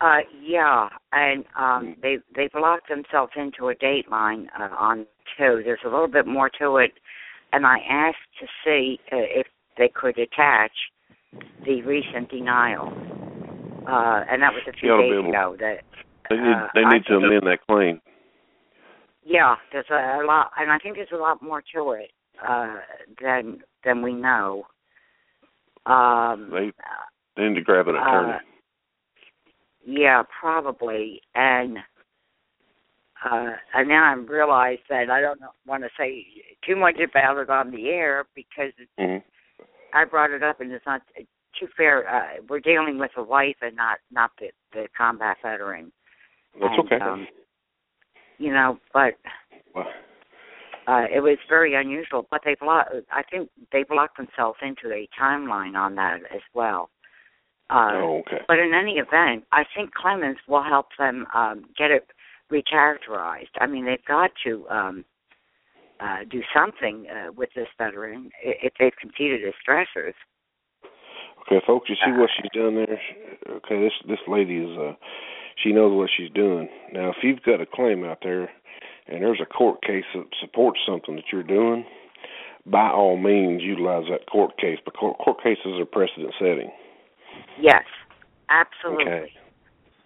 C: Uh, yeah, and um,
A: Mm.
C: they they've locked themselves into a dateline uh, on two. There's a little bit more to it, and I asked to see uh, if they could attach the recent denial, uh, and that was a few
A: You ought to be
C: days
A: able-
C: ago. That
A: They need
C: Uh,
A: they
C: I
A: need to amend that claim.
C: yeah, there's a, lot, and I think there's a lot more to it uh, than than we know. Um,
A: They they need to grab an attorney.
C: Uh, yeah, probably. And uh and now I'm realized that I don't want to say too much about it on the air because it,
A: hmm
C: I brought it up and it's not too fair. Uh, we're dealing with a wife and not not the the combat veteran.
A: That's
C: And,
A: okay.
C: Um, you know, but
A: Well,
C: uh it was very unusual. But they've. I think they've locked themselves into a timeline on that as well. Uh,
A: oh, okay.
C: But in any event, I think Clemons will help them um, get it recharacterized. I mean, they've got to um, uh, do something uh, with this veteran if they've conceded as stressors.
A: Okay, folks, you see what she's done there. Okay, this this lady is uh, she knows what she's doing. Now, if you've got a claim out there, and there's a court case that supports something that you're doing, by all means utilize that court case. But court, court cases are precedent setting.
C: Yes, absolutely.
A: Okay.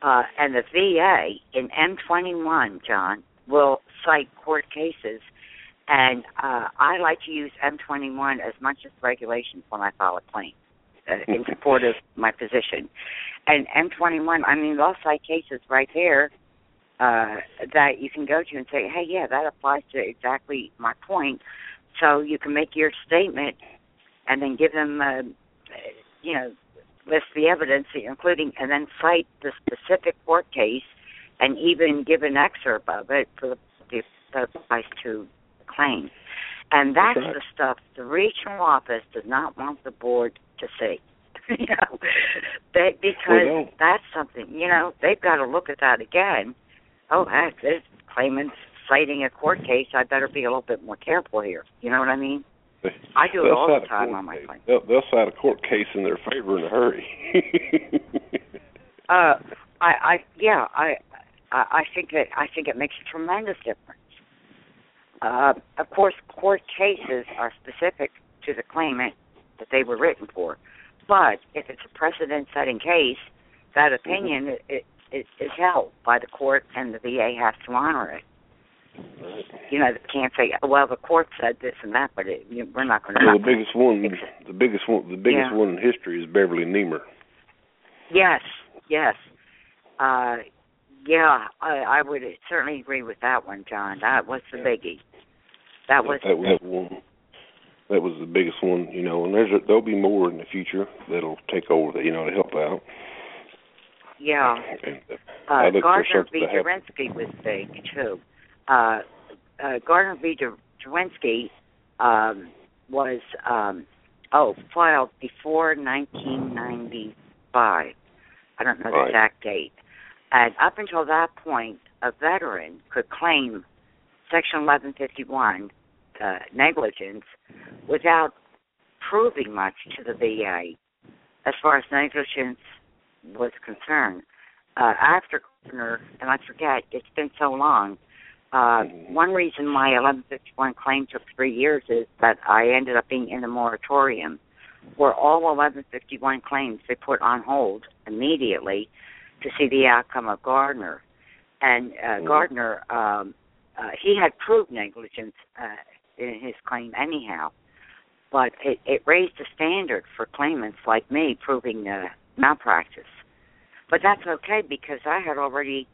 C: Uh, and the VA in M21, John, will cite court cases. And uh, I like to use M21 as much as regulations when I file a claim uh, in support of my position. And M21, I mean, they'll cite cases right there uh, that you can go to and say, hey, yeah, that applies to exactly my point. So you can make your statement and then give them, uh, you know, list the evidence, that you're including, and then cite the specific court case, and even give an excerpt of it for the, the that applies to claim. And that's
A: right.
C: the stuff the regional office does not want the board to see. you know, they, because that's something. You know, they've got to look at that again. Oh, heck, this claimant's citing a court case. I better be a little bit more careful here. You know what I mean? I do it all the time on my claim.
A: They'll, they'll cite a court case in their favor in a hurry.
C: Uh, I, I, yeah, I, I think it, I think it makes a tremendous difference. Uh, of course, court cases are specific to the claimant that they were written for, but if it's a precedent-setting case, that opinion it, it, is held by the court, and the VA has to honor it. You know, they can't say, "Well, the court said this and that," but it, you, we're not going to.
A: well, the biggest one, the biggest one, the biggest
C: Yeah.
A: one in history is Beverly Nehmer.
C: Yes, yes. Uh yeah, I, I would certainly agree with that one, John. That was the biggie. That was
A: that was the one. That was the biggest one, you know. And there's a, there'll be more in the future that'll take over, that, you know, to help out.
C: Yeah.
A: Uh, I look for
C: Gardner V.
A: to
C: was big too. Uh uh Gardner V. Ju- Jurinsky um was um oh, filed before nineteen ninety five. I don't know the
A: Right.
C: exact date. And up until that point, a veteran could claim Section 1151 uh, negligence without proving much to the VA as far as negligence was concerned. Uh, after Gardner, and I forget, it's been so long. Uh,
A: Mhm.
C: One reason my 1151 claim took three years is that I ended up being in the moratorium, where all 1151 claims they put on hold immediately to see the outcome of Gardner. And uh,
A: Mhm.
C: Gardner, um, uh, he had proved negligence uh, in his claim anyhow, but it, it raised the standard for claimants like me proving uh, malpractice. But that's okay because I had already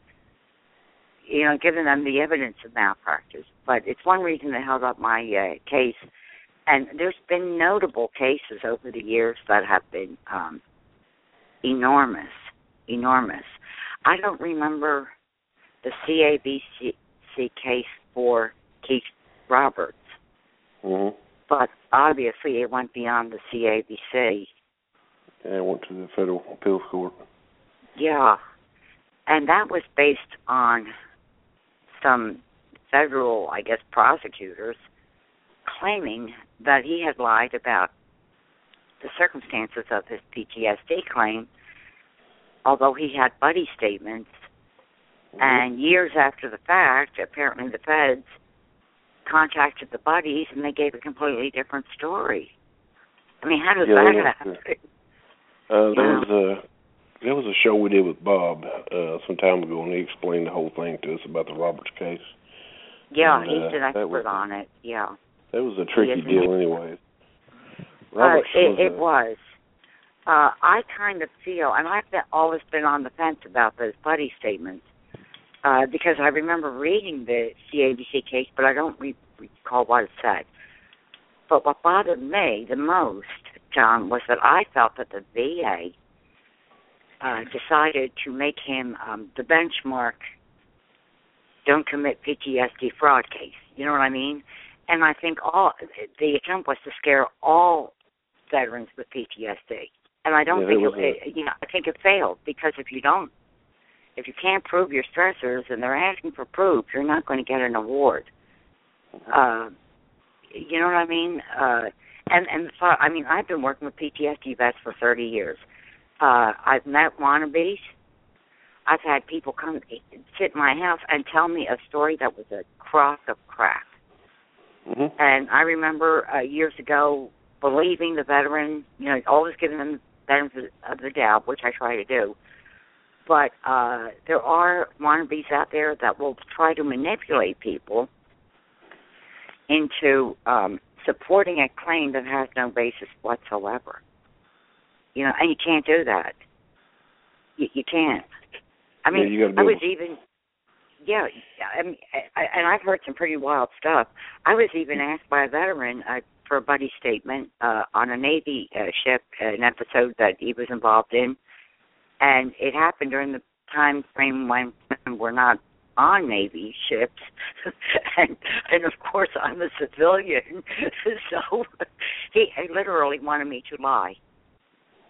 C: you know, giving them the evidence of malpractice. But it's one reason they held up my uh, case. And there's been notable cases over the years that have been um, enormous, enormous. I don't remember the CAVC case for Keith Roberts,
A: Mm-hmm.
C: but obviously it went beyond the CAVC.
A: Yeah, I went to the federal appeals court.
C: Yeah, and that was based on some federal, I guess, prosecutors claiming that he had lied about the circumstances of his PTSD claim, although he had buddy statements.
A: Mhm.
C: And years after the fact, apparently the feds contacted the buddies and they gave a completely different story. I mean, how does
A: Yeah,
C: that happen?
A: Uh, there
C: Yeah.
A: There was a show we did with Bob uh, some time ago, and he explained the whole thing to us about the Roberts case.
C: Yeah,
A: And,
C: he's
A: uh,
C: an expert
A: was-
C: on it. Yeah.
A: That was a tricky deal, anyways.
C: Uh,
A: Roberts
C: it,
A: was,
C: it
A: a-
C: was. Uh, I kind of feel, and I've been, always been on the fence about those buddy statements uh, because I remember reading the CAVC case, but I don't re- recall what it said. But what bothered me the most, John, was that I felt that the VA uh, decided to make him um, the benchmark don't commit PTSD fraud case. You know what I mean? And I think all the attempt was to scare all veterans with PTSD. And I don't
A: Yeah,
C: think it, it, you know I think it failed because if you don't if you can't prove your stressors and they're asking for proof, you're not going to get an award. Uh, you know what I mean? Uh, and and so, I mean I've been working with PTSD vets for 30 years. Uh, I've met wannabes. I've had people come sit in my house and tell me a story that was a crock of crap.
A: Mhm.
C: And I remember uh, years ago believing the veteran, you know, always giving them the benefit of the doubt, which I try to do. But uh, there are wannabes out there that will try to manipulate people into um, supporting a claim that has no basis whatsoever. You know, and you can't do that. You, you can't. I
A: Yeah,
C: mean,
A: you
C: I was even yeah, I mean, I, I, and I've heard some pretty wild stuff. I was even asked by a veteran uh, for a buddy statement uh, on a Navy uh, ship, an episode that he was involved in, and it happened during the time frame when we're not on Navy ships, and and of course I'm a civilian, so he, he literally wanted me to lie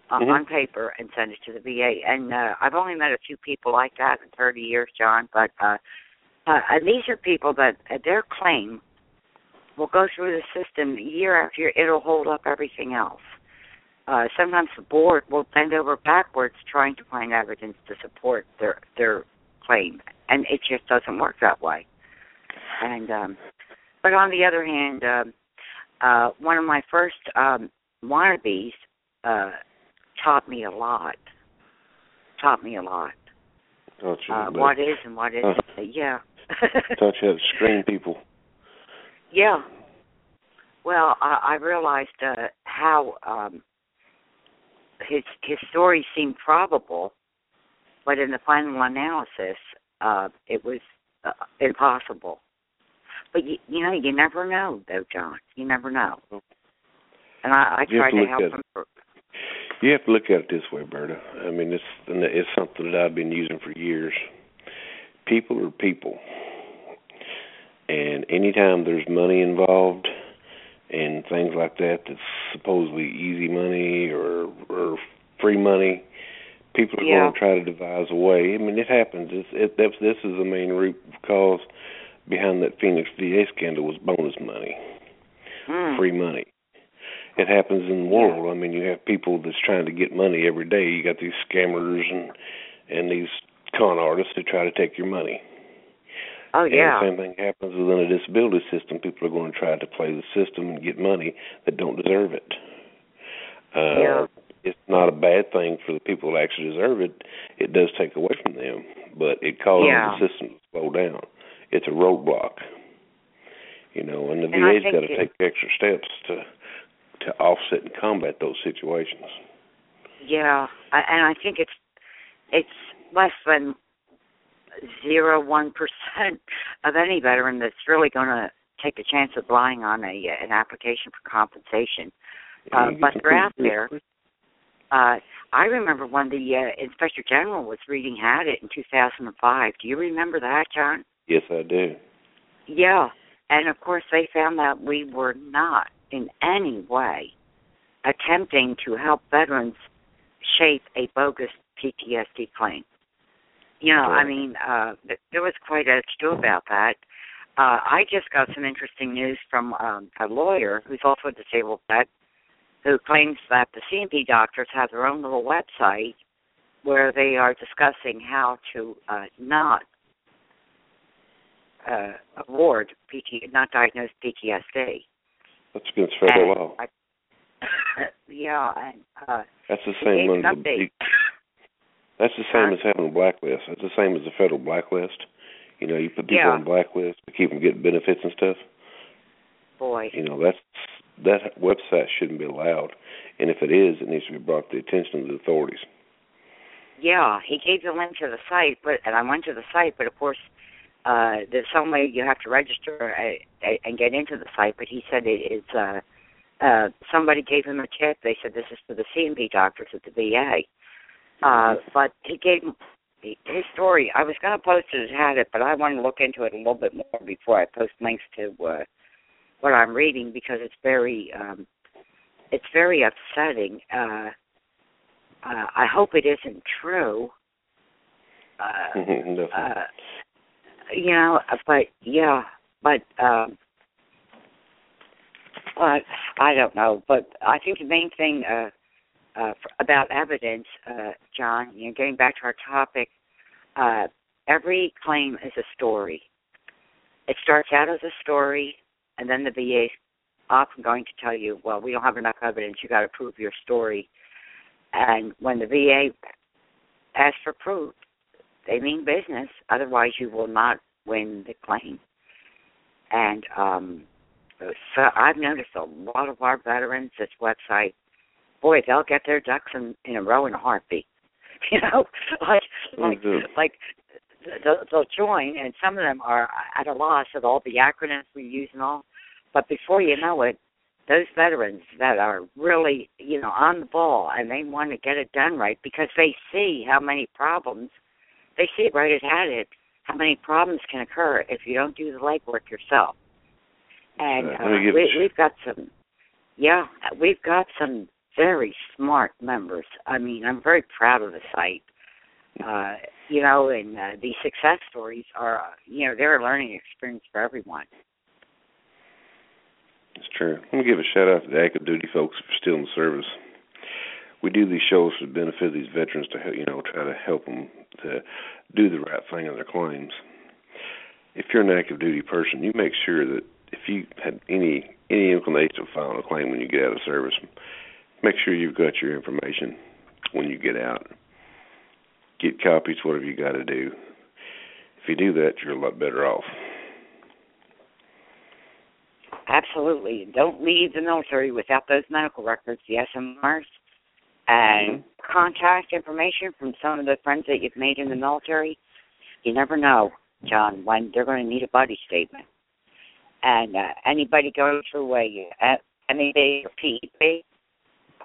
C: uh,
A: Mhm.
C: on paper and send it to the VA. And uh, I've only met a few people like that in 30 years, John. But uh, uh, and these are people that uh, their claim will go through the system year after year. It'll hold up everything else. Uh, sometimes the board will bend over backwards trying to find evidence to support their their claim, and it just doesn't work that way. And um, but on the other hand, um, uh, one of my first um, wannabes uh, taught me a lot. Taught me a lot.
A: Thought you,
C: Uh, what is and what isn't. Yeah.
A: thought you had to screen people.
C: yeah. Well, I, I realized uh, how um, his his story seemed probable, but in the final analysis, uh, it was uh, impossible. But you, you know, you never know, though, John. You never know. And I, I tried
A: to
C: to help him.
A: You have to look at it this way, Berta. I mean, it's it's something that I've been using for years. People are people, and anytime there's money involved and things like that, that's supposedly easy money or or free money, people are
C: Yeah.
A: going to try to devise a way. I mean, it happens. It's, it that's this is the main root cause behind that Phoenix VA scandal was bonus money
C: Mm.
A: free money. It happens in the world. I mean, you have people that's trying to get money every day. You got these scammers and and these con artists who try to take your money.
C: Oh yeah.
A: And the same thing happens within a disability system. People are going to try to play the system and get money that don't deserve it. Uh,
C: Yeah.
A: It's not a bad thing for the people that actually deserve it. It does take away from them, but it causes
C: Yeah.
A: the system to slow down. It's a roadblock. You know, and the
C: And
A: VA's got to take extra steps to to offset and combat those situations.
C: Yeah, I, and I think it's it's less than zero one percent of any veteran that's really going to take the chance of lying on a an application for compensation. Uh, but they're out there. Uh, I remember when the uh, Inspector General was reading Hadit in 2005. Do you remember that, John?
A: Yes, I do.
C: Yeah, and of course they found that we were not in any way attempting to help veterans shape a bogus PTSD claim. You know, I mean, uh, there was quite a to do about that. Uh, I just got some interesting news from um, a lawyer who's also a disabled vet who claims that the C&P doctors have their own little website where they are discussing how to uh, not uh, award PT, not diagnose PTSD.
A: That's against federal
C: and
A: law.
C: I, yeah, and uh,
A: That's the same under the
C: update.
A: That's the same
C: Huh?
A: as having a blacklist. That's the same as the federal blacklist. You know, you put people
C: Yeah.
A: on blacklist to keep them getting benefits and stuff.
C: boy,
A: You know, that's that website shouldn't be allowed. And if it is, it needs to be brought to the attention of the authorities.
C: yeah, he gave the link to the site, but and I went to the site, but of course, uh, there's some way you have to register uh, and get into the site. But he said it is. Uh, uh, somebody gave him a tip. They said this is for the C&P doctors at the VA. Uh, but he gave his story. I was going to post it as had it, but I want to look into it a little bit more before I post links to uh, what I'm reading because it's very, um, it's very upsetting. Uh, uh, I hope it isn't true. Uh,
A: Definitely.
C: uh, you know, uh, but yeah, but um, but I don't know. But I think the main thing uh, uh, f- about evidence, uh, John, you know, getting back to our topic, uh, every claim is a story. It starts out as a story, and then the VA is often going to tell you, "Well, we don't have enough evidence. You got to prove your story." And when the VA asks for proof, they mean business. Otherwise, you will not win the claim. And um, so I've noticed a lot of our veterans, this website, boy, they'll get their ducks in, in a row in a heartbeat. You know, like like
A: Mhm.
C: like they'll, they'll join, and some of them are at a loss of all the acronyms we use and all. But before you know it, those veterans that are really, you know, on the ball and they want to get it done right because they see how many problems they see it right at Hadit, how many problems can occur if you don't do the legwork yourself. And uh,
A: give
C: we, we've got some, yeah, we've got some very smart members. I mean, I'm very proud of the site. Uh, you know, and uh, these success stories are, uh, you know, they're a learning experience for everyone.
A: It's true. Let me give a shout out to the active duty folks for still in the service. We do these shows the benefit these veterans to you know, try to help them to do the right thing on their claims. If you're an active duty person, you make sure that if you had any any inclination of filing a claim when you get out of service, make sure you've got your information when you get out. Get copies, whatever you got to do. If you do that, you're a lot better off.
C: Absolutely. Don't leave the military without those medical records, the SMRs, and contact information from some of the friends that you've made in the military. You never know, John, when they're going to need a buddy statement. And uh, anybody going through a, MEB or PEB,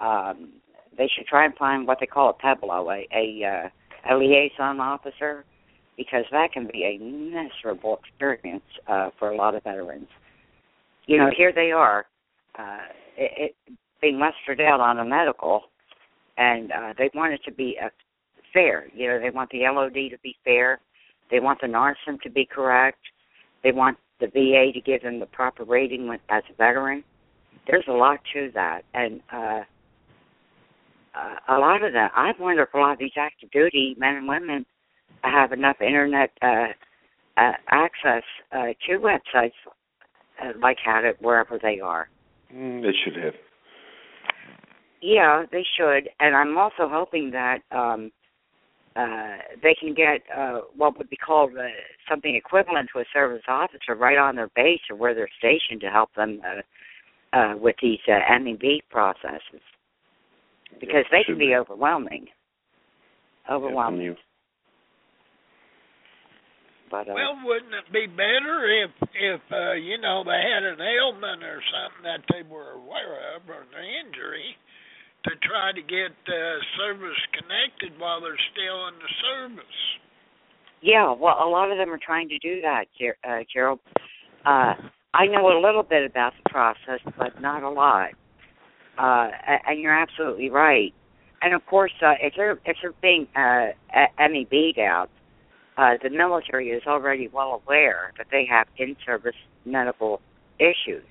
C: um, they should try and find what they call a PEBLO, a, a, uh, a liaison officer, because that can be a miserable experience uh, for a lot of veterans you know, here they are, uh, it, it, being mustered out on a medical, and uh, they want it to be uh, fair. You know, they want the LOD to be fair. They want the NARSUM to be correct. They want the VA to give them the proper rating as a veteran. There's a lot to that, and uh, uh, a lot of that. I wonder if a lot of these active duty men and women have enough internet uh, uh, access uh, to websites uh, like Hadit wherever they are.
A: Mm, they should have.
C: Yeah, they should, and I'm also hoping that um, uh, they can get uh, what would be called uh, something equivalent to a service officer right on their base or where they're stationed to help them uh, uh, with these uh, MEB processes. Because they can be overwhelming.
A: Yeah,
C: Overwhelming.
A: you-
C: But uh,
B: Well, wouldn't it be better if if uh, you know they had an ailment or something that they were aware of or an injury to try to get uh, service connected while they're still in the service?
C: yeah, well, a lot of them are trying to do that, uh, Gerald. Uh, I know a little bit about the process, but not a lot. Uh, and you're absolutely right. And of course, uh, if they're if they're being uh, MEB'd out, uh, the military is already well aware that they have in-service medical issues.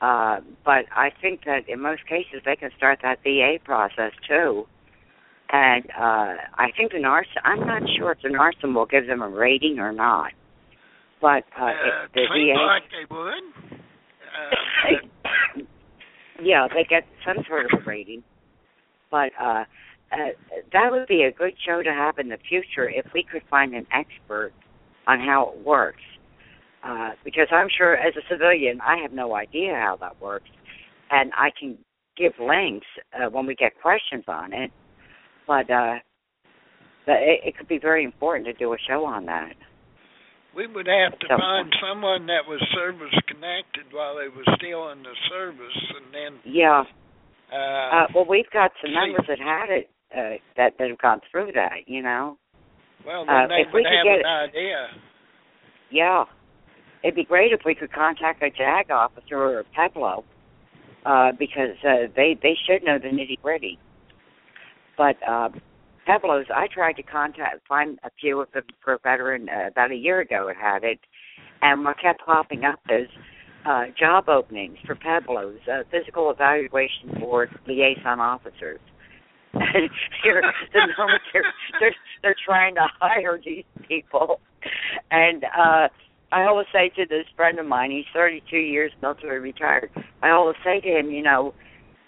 C: Uh, but I think that in most cases they can start that VA process too. And uh, I think the NARS, I'm not sure if the NARSUM will give them a rating or not. But uh,
B: Uh,
C: it, the VA,
B: like they would. Uh,
C: yeah, they get some sort of a rating. But uh, uh, that would be a good show to have in the future if we could find an expert on how it works. Uh, because I'm sure, as a civilian, I have no idea how that works, and I can give links uh, when we get questions on it. But uh, but it, it could be very important to do a show on that.
B: we would have to
C: So-
B: find someone that was service connected while they were still in the service, and then
C: Yeah.
B: uh,
C: Uh, well, we've got some members that had it uh, that that have gone through that. You know.
B: well,
C: uh,
B: then they
C: if we could
B: have
C: get
B: an idea.
C: Yeah. It'd be great if we could contact a JAG officer or a Peblo, uh, because uh, they they should know the nitty gritty. But uh, Peblos, I tried to contact find a few of them for a veteran uh, about a year ago. It had it, and what kept popping up is uh, job openings for Peblos, uh, physical evaluation board liaison officers. And they're, the military, they're they're trying to hire these people, and uh I always say to this friend of mine, he's 32 years military retired. I always say to him, you know,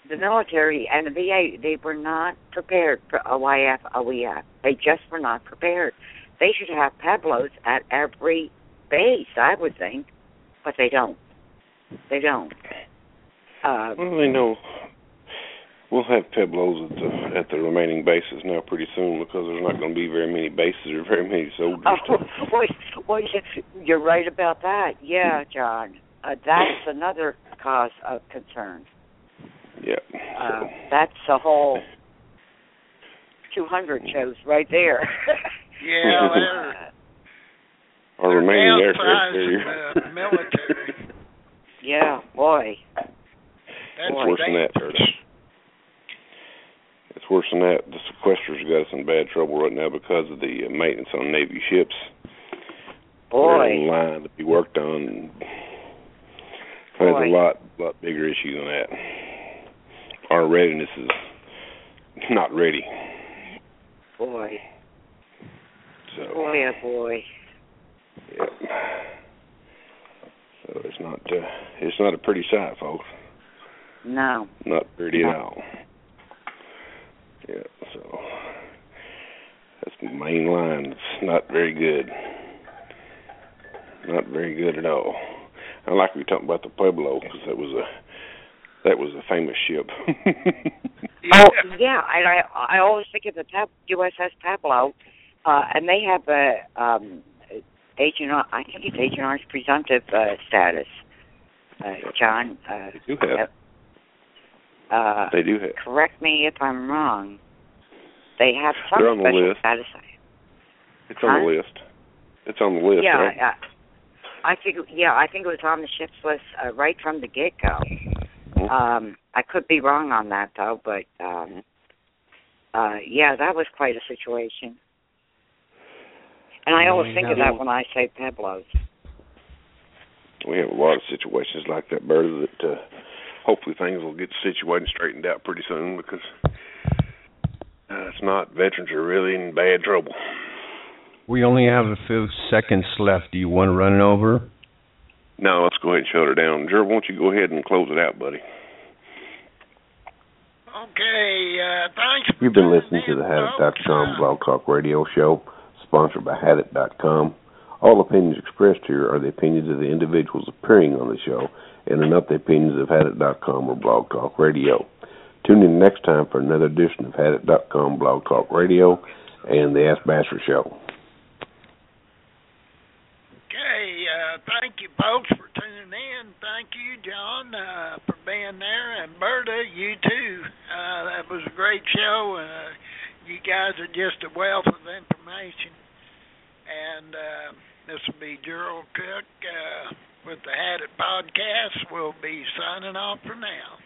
C: the military and the VA, they were not prepared for OIF, OEF. They just were not prepared. They should have Peblos at every base, I would think, but they don't. They don't. Uh,
A: Well, they know we'll have Peblos at the at the remaining bases now pretty soon because there's not going to be very many bases or very many soldiers.
C: Oh,
A: to,
C: well, well, you- you're right about that. Yeah, John. Uh, that's another cause of concern.
A: yeah.
C: Uh, that's a whole 200 shows right there.
B: Yeah,
A: Uh, our remaining aircraft
B: downsizing
A: carrier.
B: military.
C: yeah, boy.
B: That's
C: Boy.
A: worse than that.
B: dangerous.
A: It's worse than that. The sequesters got us in bad trouble right now because of the maintenance on Navy ships. They're in line to be worked on. There's a lot, lot bigger issue than that. Our readiness is not ready.
C: Boy.
A: So,
C: Boy, oh boy.
A: yeah. So it's not, uh, it's not a pretty sight, folks.
C: No.
A: Not pretty at all. Yeah, so that's the main line. It's not very good. Not very good at all. I like we talking about the Pueblo because that was a that was a famous ship.
C: Oh, yeah, and I I always think of the Pab- USS Pueblo, uh, and they have a um, Agent R- I think it's Agent R's presumptive uh, status. Uh, John, uh,
A: they do have.
C: Uh,
A: They do have.
C: correct me if I'm wrong. They have some
A: They're on the
C: special
A: list.
C: status.
A: It's on the list. It's on the list,
C: yeah,
A: right?
C: uh, I think yeah, I think it was on the ship's list uh, right from the get go.
A: Mhm.
C: Um, I could be wrong on that though, but um, uh, yeah, that was quite a situation. And I always think of that when I say Peblos.
A: We have a lot of situations like that, Berta, that uh, hopefully things will get situated and straightened out pretty soon because uh, it's not veterans are really in bad trouble.
D: We only have a few seconds left. Do you want to run it over?
A: No, let's go ahead and shut her down. Gerald, why don't you go ahead and close it out, buddy?
B: Okay, uh, thanks.
E: You've been listening to
B: in,
E: the
B: folks.
E: Hadit.com
B: Uh,
E: Blog Talk Radio Show, sponsored by Hadit.com. All opinions expressed here are the opinions of the individuals appearing on the show and not the opinions of Hadit.com or Blog Talk Radio. Tune in next time for another edition of Hadit.com Blog Talk Radio and the Ask Basher Show.
B: Okay, uh, thank you, folks, for tuning in. Thank you, John, uh, for being there, and Berta, you too. Uh, that was a great show. Uh, you guys are just a wealth of information. And uh, this will be Gerald Cook uh, with the Hadit podcast. We'll be signing off for now.